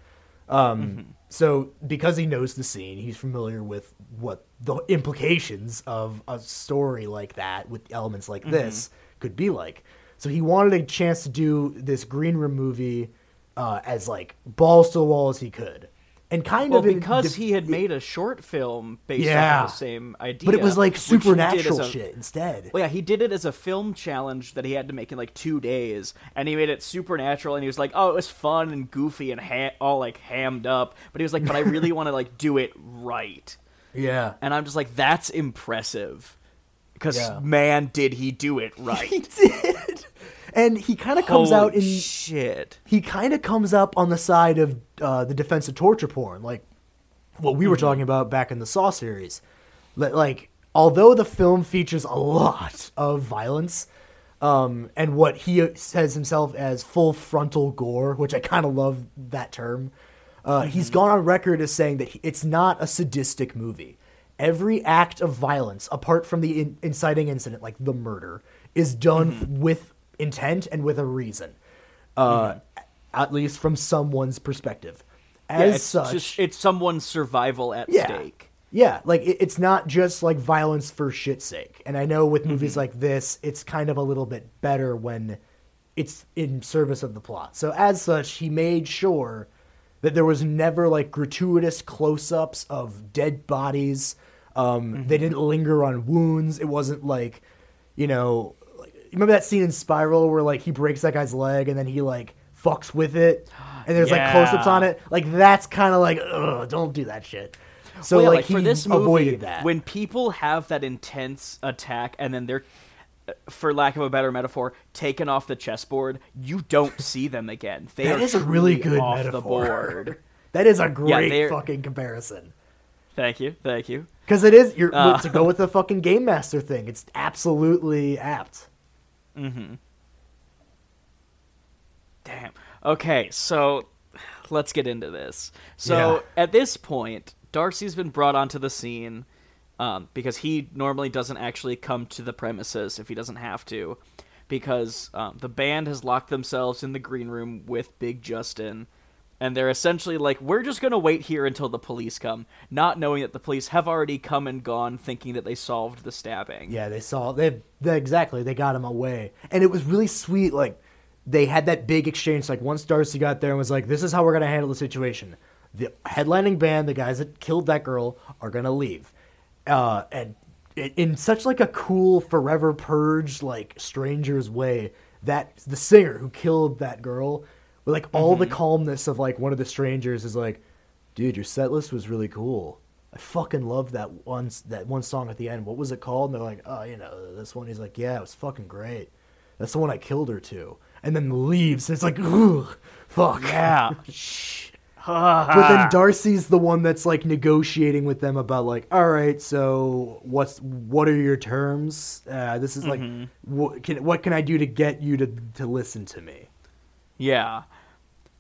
Um, So because he knows the scene, he's familiar with what the implications of a story like that with elements like this could be like. So he wanted a chance to do this green room movie uh, as like balls to the wall as he could, and kind Well, of because def- he had made a short film based Yeah. of the same idea, but it was like which he did supernatural a- shit instead. Well, yeah, he did it as a film challenge that he had to make in like two days, and he made it supernatural. And he was like, "Oh, it was fun and goofy and ha- all like hammed up," but he was like, "But I really want to like do it right." Yeah, And I'm just like, "That's impressive," because Yeah. man, did he do it right? he did, and he kind of comes Holy out in shit. he kind of comes up on the side of uh, the defense of torture porn, like what we were Mm-hmm. talking about back in the Saw series. Like, although the film features a lot of violence, um, and what he says himself as full frontal gore, which I kind of love that term, uh, he's Mm-hmm. gone on record as saying that he, it's not a sadistic movie. Every act of violence, apart from the in- inciting incident, like the murder, is done Mm-hmm. with intent and with a reason uh, at least from someone's perspective. As Yeah, it's such, just it's someone's survival at yeah, stake. yeah, like it, it's not just like violence for shit's sake. And I know with Mm-hmm. movies like this, it's kind of a little bit better when it's in service of the plot. So as such, he made sure that there was never like gratuitous close-ups of dead bodies. Um, Mm-hmm. They didn't linger on wounds. It wasn't like, you know, remember that scene in Spiral where like he breaks that guy's leg and then he like fucks with it, and there's like close-ups on it. Like that's kind of like, ugh, don't do that shit. So Well, yeah, like, for he this movie, avoided that. when people have that intense attack and then they're, uh, for lack of a better metaphor, taken off the chessboard, you don't see them again. They That are is a really truly good off metaphor. the board. that is a great they're- fucking comparison. Thank you, thank you. Because it is you're Uh. to go with the fucking game master thing. It's absolutely apt. Damn. Okay, so let's get into this. So Yeah. at this point, Darcy's been brought onto the scene um, because he normally doesn't actually come to the premises if he doesn't have to, because um, the band has locked themselves in the green room with Big Justin, and they're essentially like, "We're just gonna wait here until the police come," not knowing that the police have already come and gone, thinking that they solved the stabbing. Yeah, they saw they, they exactly they got him away, and it was really sweet. Like they had that big exchange. Like once Darcy got there and was like, "This is how we're gonna handle the situation." The headlining band, the guys that killed that girl, are gonna leave, uh, and in such like a cool, forever purged, like strangers way. That the singer who killed that girl, with like all the calmness of like one of the strangers, is like, "Dude, your set list was really cool." I fucking love that one that one song at the end. What was it called? And they're like, oh, you know, this one. He's like, yeah, it was fucking great. That's the one I killed her to. And then leaves. And it's like, ugh, fuck. Yeah. Shh. But then Darcy's the one that's like negotiating with them about like, all right, so what's what are your terms? Uh, this is like, what can what can I do to get you to to listen to me? Yeah.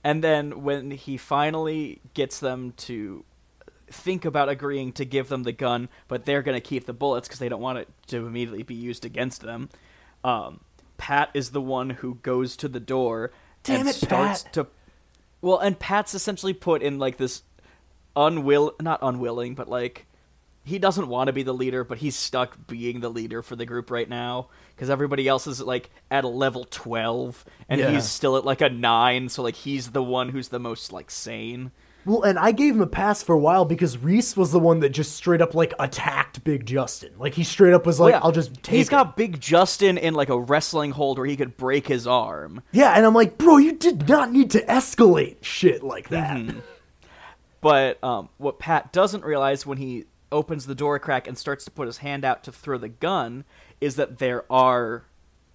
And then when he finally gets them to think about agreeing to give them the gun, but they're going to keep the bullets because they don't want it to immediately be used against them, um, Pat is the one who goes to the door Damn and it, starts Pat. to. Well, and Pat's essentially put in like this unwill, not unwilling, but like he doesn't want to be the leader, but he's stuck being the leader for the group right now because everybody else is like at a level 12 and Yeah. he's still at like a 9, so like he's the one who's the most like sane. Well, and I gave him a pass for a while because Reese was the one that just straight up like attacked Big Justin. Like he straight up was like, Yeah. "I'll just take He's it." got Big Justin in like a wrestling hold where he could break his arm. Yeah, and I'm like, bro, you did not need to escalate shit like that. Mm-hmm. But um, what Pat doesn't realize when he opens the door crack and starts to put his hand out to throw the gun is that there are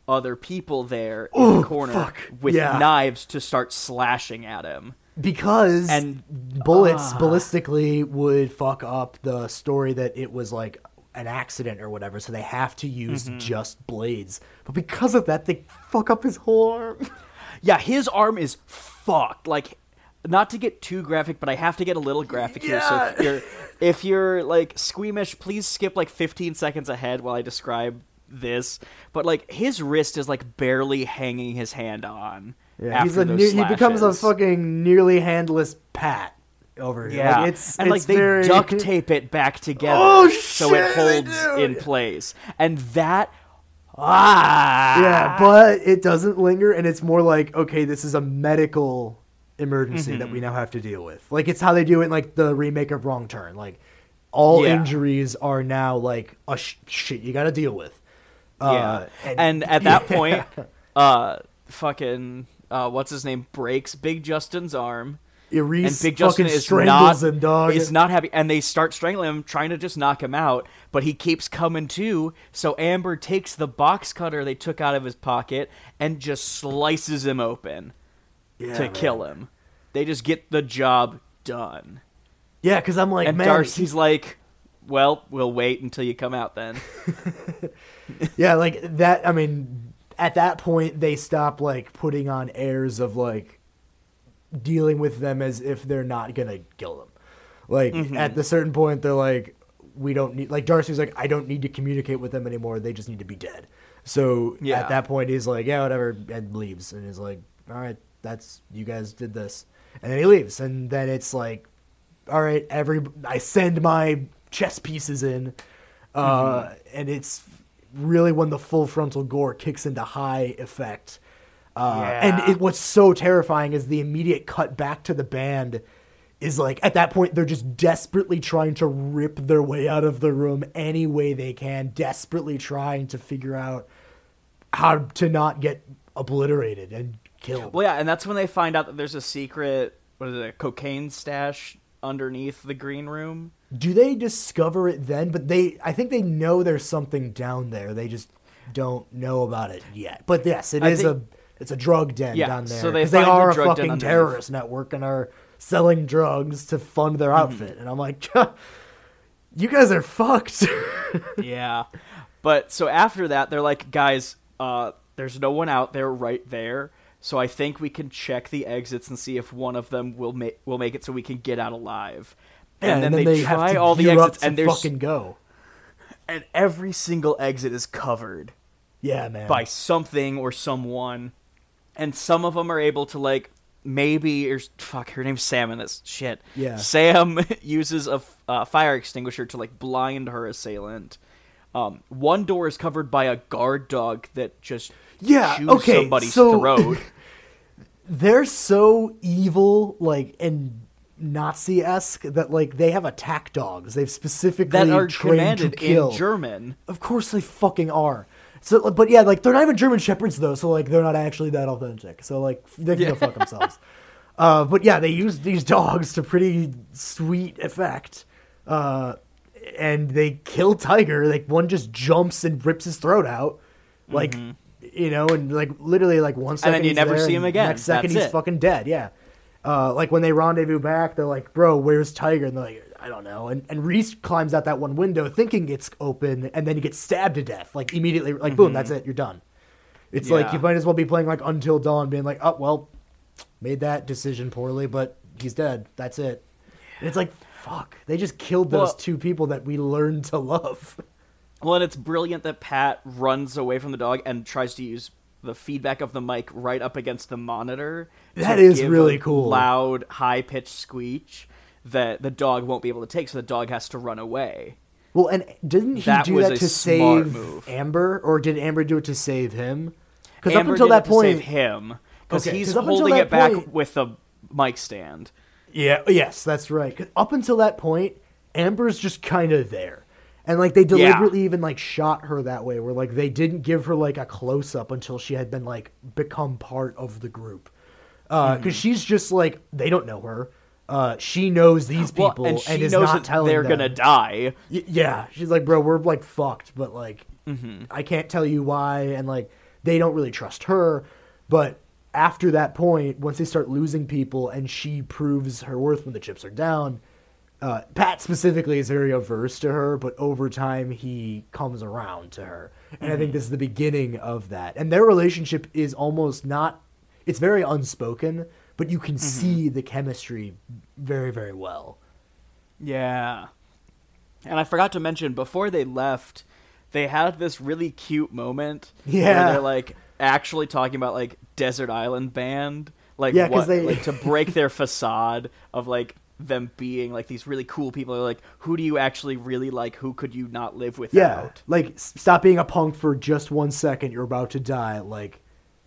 other people there in Ooh, the corner fuck. with Yeah. knives to start slashing at him. Because And- bullets Ah. ballistically would fuck up the story that it was like an accident or whatever, so they have to use Mm-hmm. just blades. But because of that, they fuck up his whole arm. Yeah, his arm is fucked. Like, not to get too graphic, but I have to get a little graphic here. So if you're if you're like squeamish, please skip like 15 seconds ahead while I describe this. But like his wrist is like barely hanging his hand on. Yeah, he's a those ne- he becomes a fucking nearly handless pat over here. Yeah, like, it's and it's like they very... duct tape it back together Oh, so it holds in place, and that ah Yeah, but it doesn't linger, and it's more like, okay, this is a medical emergency that Mm-hmm. we now have to deal with. Like it's how they do it in like the remake of Wrong Turn. Like all Yeah. injuries are now like a sh- shit you got to deal with. yeah, Uh, and, at that point, uh, fucking uh, what's his name breaks Big Justin's arm. Reese and Big Justin is not him, dog. is not happy, and they start strangling him, trying to just knock him out. But he keeps coming to. So Amber takes the box cutter they took out of his pocket and just slices him open Yeah, to man. kill him. They just get the job done. Yeah, because I'm like, and man, Darcy's like, "Well, we'll wait until you come out then." yeah, like that. I mean, at that point, they stop like putting on airs of like dealing with them as if they're not gonna kill them. Like Mm-hmm. at the certain point, they're like, we don't need. Like Darcy's like, I don't need to communicate with them anymore. They just need to be dead. So Yeah. at that point, he's like, yeah, whatever, and leaves. And he's like, all right, that's you guys did this, and then he leaves. And then it's like, all right, every I send my chess pieces in, uh, Mm-hmm. and it's really when the full frontal gore kicks into high effect. Uh, Yeah. And it, what's so terrifying is the immediate cut back to the band is like at that point they're just desperately trying to rip their way out of the room any way they can, desperately trying to figure out how to not get obliterated and killed. well, yeah, and that's when they find out that there's a secret, what is it, a cocaine stash underneath the green room. Do they discover it then? But they, I think they know there's something down there. They just don't know about it yet. But yes, it I is think- a, it's a drug den Yeah, down there. so they they find the are a fucking terrorist network and are selling drugs to fund their Mm-hmm. outfit. And I'm like, you guys are fucked. yeah. But so after that, they're like, guys, uh, there's no one out there right there. So I think we can check the exits and see if one of them will make will make it so we can get out alive. Yeah, and then, they, have try all the exits, and there's fucking go. and every single exit is covered Yeah, man. by something or someone, and some of them are able to like maybe or fuck her name's Sam in this shit. Yeah. Sam uses a uh, fire extinguisher to like blind her assailant. Um, one door is covered by a guard dog that just Yeah, okay, somebody's so- throat. they're so evil, like and Nazi esque that like they have attack dogs. They've specifically that are trained to kill. in German. Of course they fucking are. So, but yeah, like they're not even German shepherds though, so like they're not actually that authentic. So like they can go fuck themselves. Uh, but yeah, they use these dogs to pretty sweet effect. Uh, and they kill Tiger. Like one just jumps and rips his throat out, like you know, and like literally like one second then you never there, see him again. Next second That's he's it. fucking dead. Yeah. Uh, like when they rendezvous back, they're like, "Bro, where's Tiger?" And they're like, "I don't know." And and Reese climbs out that one window, thinking it's open, and then he gets stabbed to death. Like immediately, like boom, that's it. You're done. It's like you might as well be playing like Until Dawn, being like, "Oh well, made that decision poorly, but he's dead. That's it." And it's like, fuck, they just killed those Well- two people that we learned to love. Well, and it's brilliant that Pat runs away from the dog and tries to use the feedback of the mic right up against the monitor. That is really a cool. Loud, high pitched squeach that the dog won't be able to take, so the dog has to run away. Well, and didn't he That do that to save move. Amber, or did Amber do it to save him? Because up until that point, save him because Okay, he's 'cause up until holding it back point- with the mic stand. Yeah, yes, that's right. Up until that point, Amber's just kind of there. And like they deliberately even like shot her that way where like they didn't give her like a close up until she had been like become part of the group. Uh Mm-hmm. cuz she's just like they don't know her. Uh she knows these Well, people and she is knows not that telling they're them. gonna die. Y- yeah, she's like, bro, we're like fucked, but like, Mm-hmm. I can't tell you why, and like, they don't really trust her. But after that point, once they start losing people, and she proves her worth when the chips are down, uh, Pat specifically is very averse to her, but over time he comes around to her, and I think this is the beginning of that. And their relationship is almost not; it's very unspoken, but you can see the chemistry very, very well. Yeah. And I forgot to mention before they left, they had this really cute moment Yeah. where they're like actually talking about like Desert Island Band, like Yeah, what, they- like to break their facade of like them being like these really cool people. They're like, who do you actually really like? Who could you not live without? Yeah, like stop being a punk for just one second. You're about to die. Like,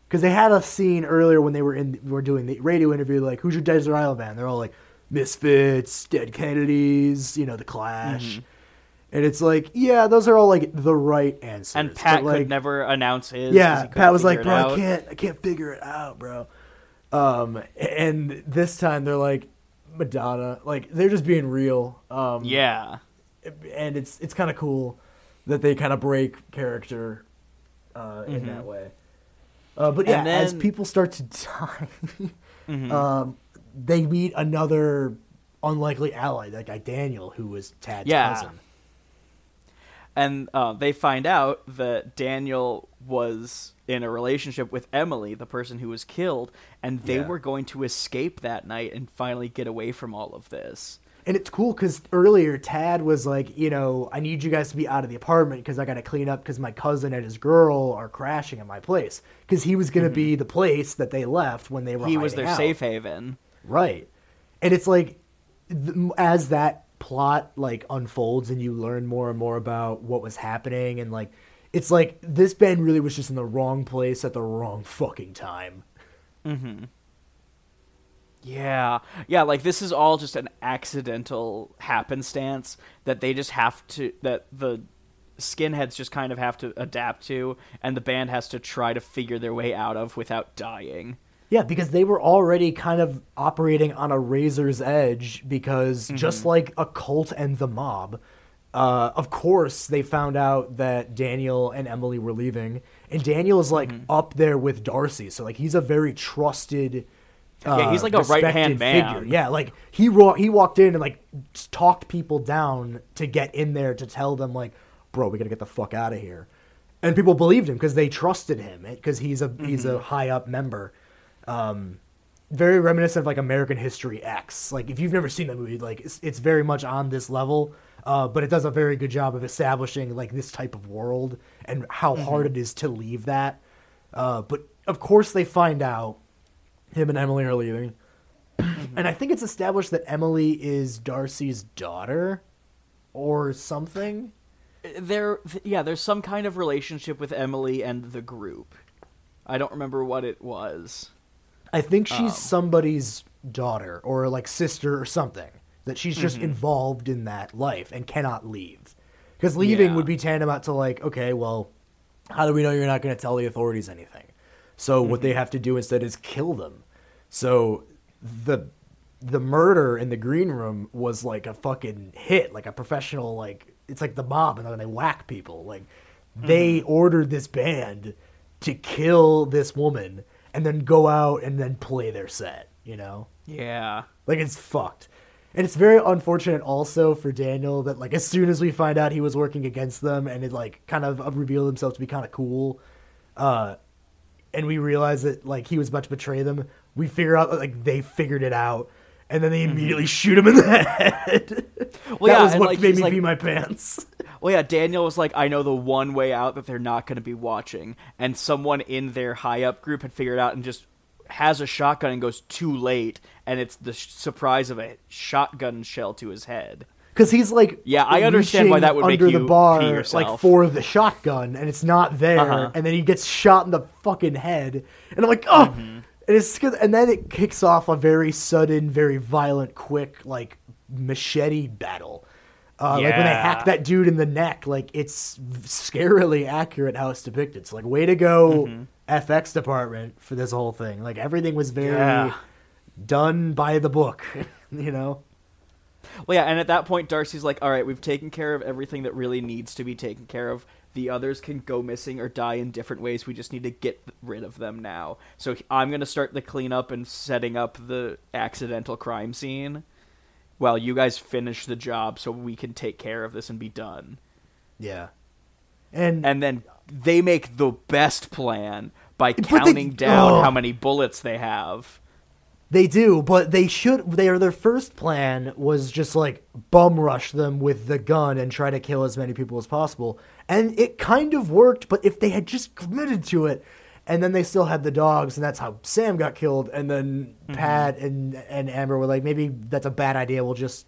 because they had a scene earlier when they were in were doing the radio interview. Like, who's your desert island band? They're all like Misfits, Dead Kennedys, you know, The Clash. And it's like, yeah, those are all like the right answers. And Pat like, could never announce his. yeah, Pat was like, bro, I can't, I can't figure it out, bro. Um, and this time they're like Madonna, like they're just being real. Um, Yeah. and it's it's kind of cool that they kind of break character uh, in that way. Uh, but yeah, And as people start to die, um, they meet another unlikely ally, that guy Daniel, who was Tad's Yeah. cousin. and uh, they find out that Daniel was in a relationship with Emily, the person who was killed, and they Yeah. were going to escape that night and finally get away from all of this. And it's cool because earlier Tad was like, you know, I need you guys to be out of the apartment because I got to clean up because my cousin and his girl are crashing at my place. Because he was going to be the place that they left when they were. Mm-hmm. He was their out. safe haven. Right. And it's like th- as that plot like unfolds and you learn more and more about what was happening and like it's like this band really was just in the wrong place at the wrong fucking time. Mhm. Yeah, yeah, like this is all just an accidental happenstance that they just have to that the skinheads just kind of have to adapt to, and the band has to try to figure their way out of without dying. Yeah, because they were already kind of operating on a razor's edge because just like a cult and the mob, uh, of course they found out that Daniel and Emily were leaving, and Daniel is like up there with Darcy, so like he's a very trusted. Uh, Yeah, he's like a respected right-hand man. Figure. Yeah, like he wa- he walked in and like talked people down to get in there to tell them like, bro, we gotta get the fuck out of here, and people believed him because they trusted him because he's a he's Mm-hmm. a high up member um, very reminiscent of like American History X. Like if you've never seen that movie, like it's, it's very much on this level, uh, but it does a very good job of establishing like this type of world and how hard it is to leave that. Uh, but of course, they find out Him and Emily are leaving. and I think it's established that Emily is Darcy's daughter or something. There, yeah, there's some kind of relationship with Emily and the group. I don't remember what it was. I think she's Um. somebody's daughter or like sister or something. That she's just Mm-hmm. involved in that life and cannot leave. Because leaving Yeah. would be tantamount to like, okay, well, how do we know you're not going to tell the authorities anything? So what Mm-hmm. they have to do instead is kill them. So the the murder in the green room was like a fucking hit, like a professional like it's like the mob and then they whack people. Like they Mm-hmm. ordered this band to kill this woman and then go out and then play their set, you know? Yeah. Like it's fucked. And it's very unfortunate also for Daniel that like as soon as we find out he was working against them and it like kind of revealed himself to be kind of cool, uh and we realize that like he was about to betray them, we figure out that like they figured it out and then they immediately shoot him in the head. Mm-hmm. Well, that yeah, was what like, made me like- pee my pants. Well, yeah, Daniel was like, I know the one way out that they're not going to be watching. And someone in their high up group had figured out and just has a shotgun and goes too late. And it's the sh- surprise of a shotgun shell to his head. Because he's like, Yeah, I understand why that would make under you the bar, pee like for the shotgun, and it's not there, Uh-huh. and then he gets shot in the fucking head, and I'm like, oh, Mm-hmm. and it's and then it kicks off a very sudden, very violent, quick, like machete battle. Uh, Like when they hack that dude in the neck, like it's scarily accurate how it's depicted. It's like, way to go, Mm-hmm. FX department for this whole thing. Like everything was very Yeah. done by the book, you know. Well, yeah, and at that point, Darcy's like, all right, we've taken care of everything that really needs to be taken care of. The others can go missing or die in different ways. We just need to get rid of them now. So I'm going to start the cleanup and setting up the accidental crime scene while you guys finish the job so we can take care of this and be done. Yeah. And And then they make the best plan by they- counting down oh. how many bullets they have. They do, but they should. Their their first plan was just like bum rush them with the gun and try to kill as many people as possible, and it kind of worked. But if they had just committed to it, and then they still had the dogs, and that's how Sam got killed, and then mm-hmm. Pat and and Amber were like, maybe that's a bad idea. We'll just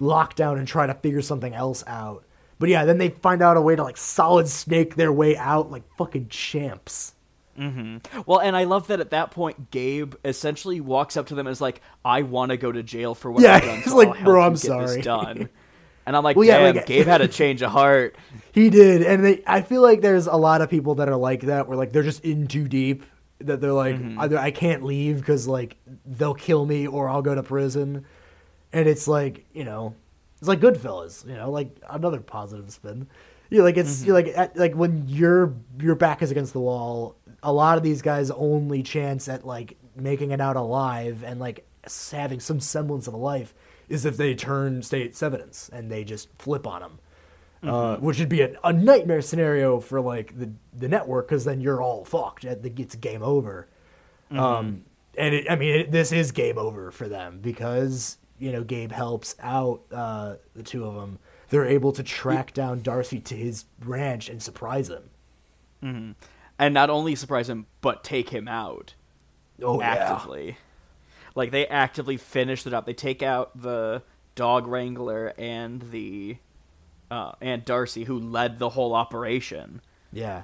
lock down and try to figure something else out. But yeah, then they find out a way to like solid snake their way out like fucking champs. Mm-hmm. Well, and I love that at that point, Gabe essentially walks up to them as like, "I want to go to jail for what Yeah, I've done. he's so like, "Bro, I'm sorry." Done." And I'm like, Well, yeah, "Damn, like- Gabe had a change of heart." He did, and they, I feel like there's a lot of people that are like that, where like they're just in too deep, that they're like, mm-hmm. either I can't leave because like they'll kill me or I'll go to prison, and it's like you know, it's like Goodfellas, you know, like another positive spin. You like it's you're like at, like when your your back is against the wall, a lot of these guys' only chance at like making it out alive and like having some semblance of a life is if they turn state's evidence and they just flip on them uh, which would be a, a nightmare scenario for like the the network because then you're all fucked. It- It's game over. Um, and it, I mean, it, this is game over for them because you know Gabe helps out uh, the two of them. They're able to track down Darcy to his ranch and surprise him. And not only surprise him, but take him out Oh actively. Like they actively finish it up. They take out the dog wrangler and the uh, and Darcy, who led the whole operation. yeah.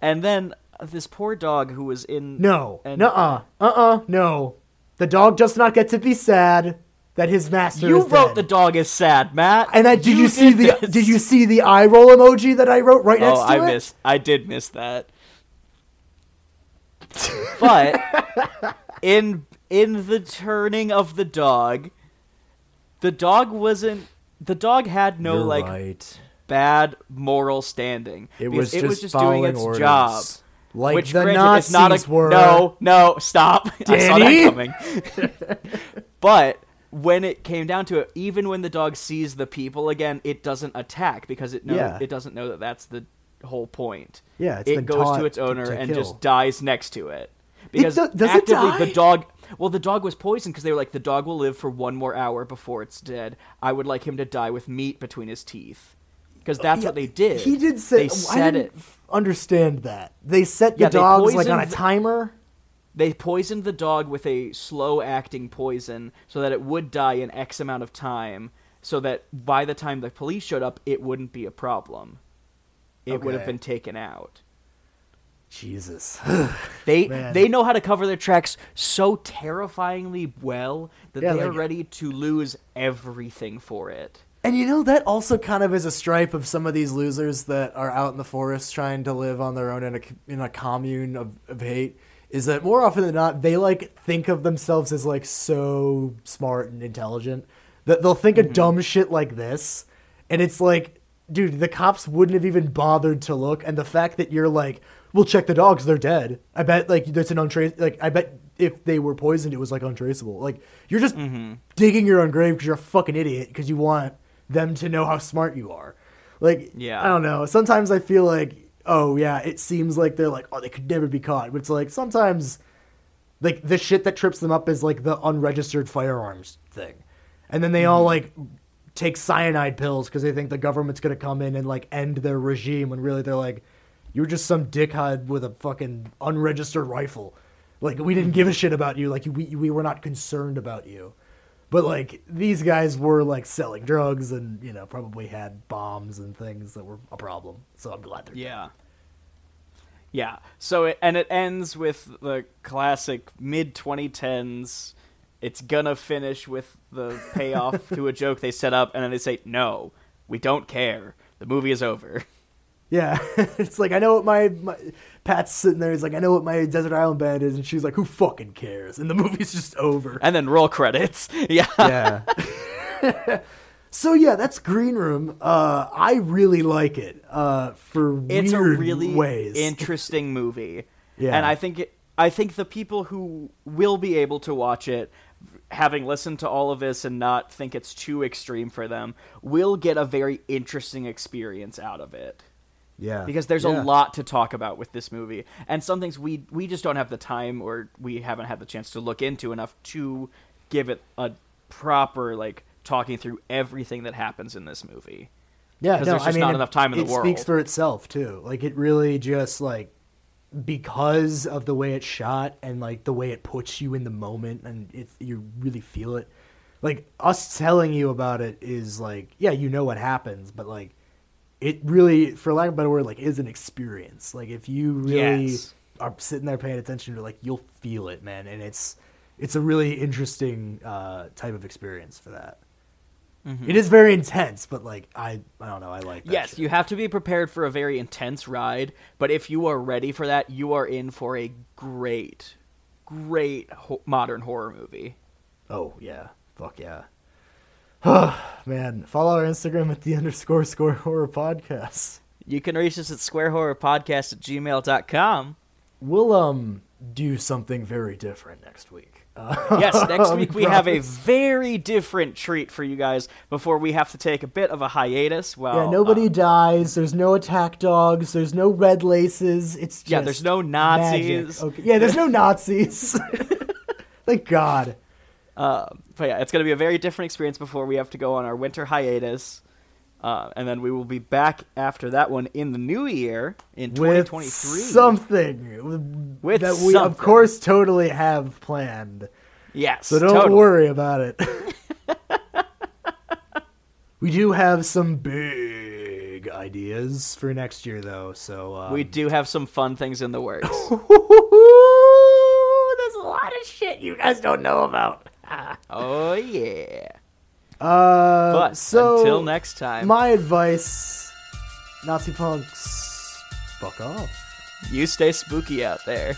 And then this poor dog who was in No, and no, uh, uh, uh, no. The dog does not get to be sad that his master. You wrote dead. the dog is sad, Matt. And I did you, see the this. did you see the eye roll emoji that I wrote right next Oh, to I it? missed. I did miss that. But in in the turning of the dog, the dog wasn't. The dog had no You're like right. bad moral standing. It was it just, was just doing its orders. job. Like which the granted, Nazis not a were. no, no, stop. I saw Danny? that coming. but when it came down to it, even when the dog sees the people again, it doesn't attack because it know, Yeah. it doesn't know that that's the whole point. Yeah, it's it goes to its owner to and kill. just dies next to it. Because do- it actively die? the dog well the dog was poisoned because they were like the dog will live for one more hour before it's dead. I would like him to die with meat between his teeth. Because that's Yeah, what they did. He did say. They oh, I set didn't it. understand that they set the Yeah, dogs like on a timer. They poisoned the dog with a slow acting poison so that it would die in X amount of time, so that by the time the police showed up, it wouldn't be a problem. It would have been taken out. Jesus. They Man. they know how to cover their tracks so terrifyingly well that Yeah, they are like- ready to lose everything for it. And you know that also kind of is a stripe of some of these losers that are out in the forest trying to live on their own in a in a commune of, of hate. Is that more often than not they like think of themselves as like so smart and intelligent that they'll think of mm-hmm. dumb shit like this, and it's like, dude, the cops wouldn't have even bothered to look, and the fact that you're like, we'll check the dogs, they're dead. I bet like there's an untrace like I bet if they were poisoned, it was like untraceable. Like you're just mm-hmm. digging your own grave because you're a fucking idiot because you want them to know how smart you are. Like, Yeah. I don't know. Sometimes I feel like, oh yeah, it seems like they're like, oh, they could never be caught. But it's like sometimes, like the shit that trips them up is like the unregistered firearms thing, and then they all mm-hmm. like take cyanide pills because they think the government's gonna come in and like end their regime when really they're like, you're just some dickhead with a fucking unregistered rifle. Like we didn't give a shit about you. Like we we were not concerned about you. But like these guys were like selling drugs and you know probably had bombs and things that were a problem. So I'm glad they're dead. Yeah. Yeah. So it, and it ends with the classic mid 2010s. It's gonna finish with the payoff to a joke they set up, and then they say, "No, we don't care. The movie is over." Yeah, it's like I know what my, my Pat's sitting there. He's like, I know what my desert island band is, and she's like, who fucking cares? And the movie's just over. And then roll credits. Yeah. yeah. so yeah, that's Green Room. Uh, I really like it. Uh, for it's a really ways. interesting movie. Yeah. And I think it, I think the people who will be able to watch it having listened to all of this and not think it's too extreme for them will get a very interesting experience out of it. Yeah, because there's Yeah. a lot to talk about with this movie and some things we we just don't have the time or we haven't had the chance to look into enough to give it a proper like talking through everything that happens in this movie Yeah, 'Cause no, there's just I mean, not it- enough time in the It speaks for itself too. Like it really just like because of the way it's shot and like the way it puts you in the moment and it you really feel it. Like us telling you about it is like yeah, you know what happens, but like it really, for lack of a better word, like is an experience. Like if you really Yes. are sitting there paying attention to, like you'll feel it, man, and it's it's a really interesting uh, type of experience for that. It is very intense, but like I, I don't know, I like that. yes shit. you have to be prepared for a very intense ride but if you are ready for that you are in for a great great ho- modern horror movie Oh yeah, fuck yeah. Man, follow our Instagram at the underscore score horror podcast. you can reach us at squarehorrorpodcast at gmail.com We'll um do something very different next week. Uh, yes, next week we have a very different treat for you guys before we have to take a bit of a hiatus. Well, Yeah, nobody uh, dies. There's no attack dogs. There's no red laces. It's just Yeah, there's no magic. Nazis. Okay. Yeah, there's no Nazis. Thank God. Uh, but yeah, it's going to be a very different experience before we have to go on our winter hiatus. Uh, and then we will be back after that one in the new year in With 2023. something With that we, of course, totally have planned. Yes. So don't totally. worry about it. we do have some big ideas for next year, though. So um, We do have some fun things in the works. There's a lot of shit you guys don't know about. oh yeah. Uh, But so until next time, my advice, Nazi punks, fuck off. you stay spooky out there.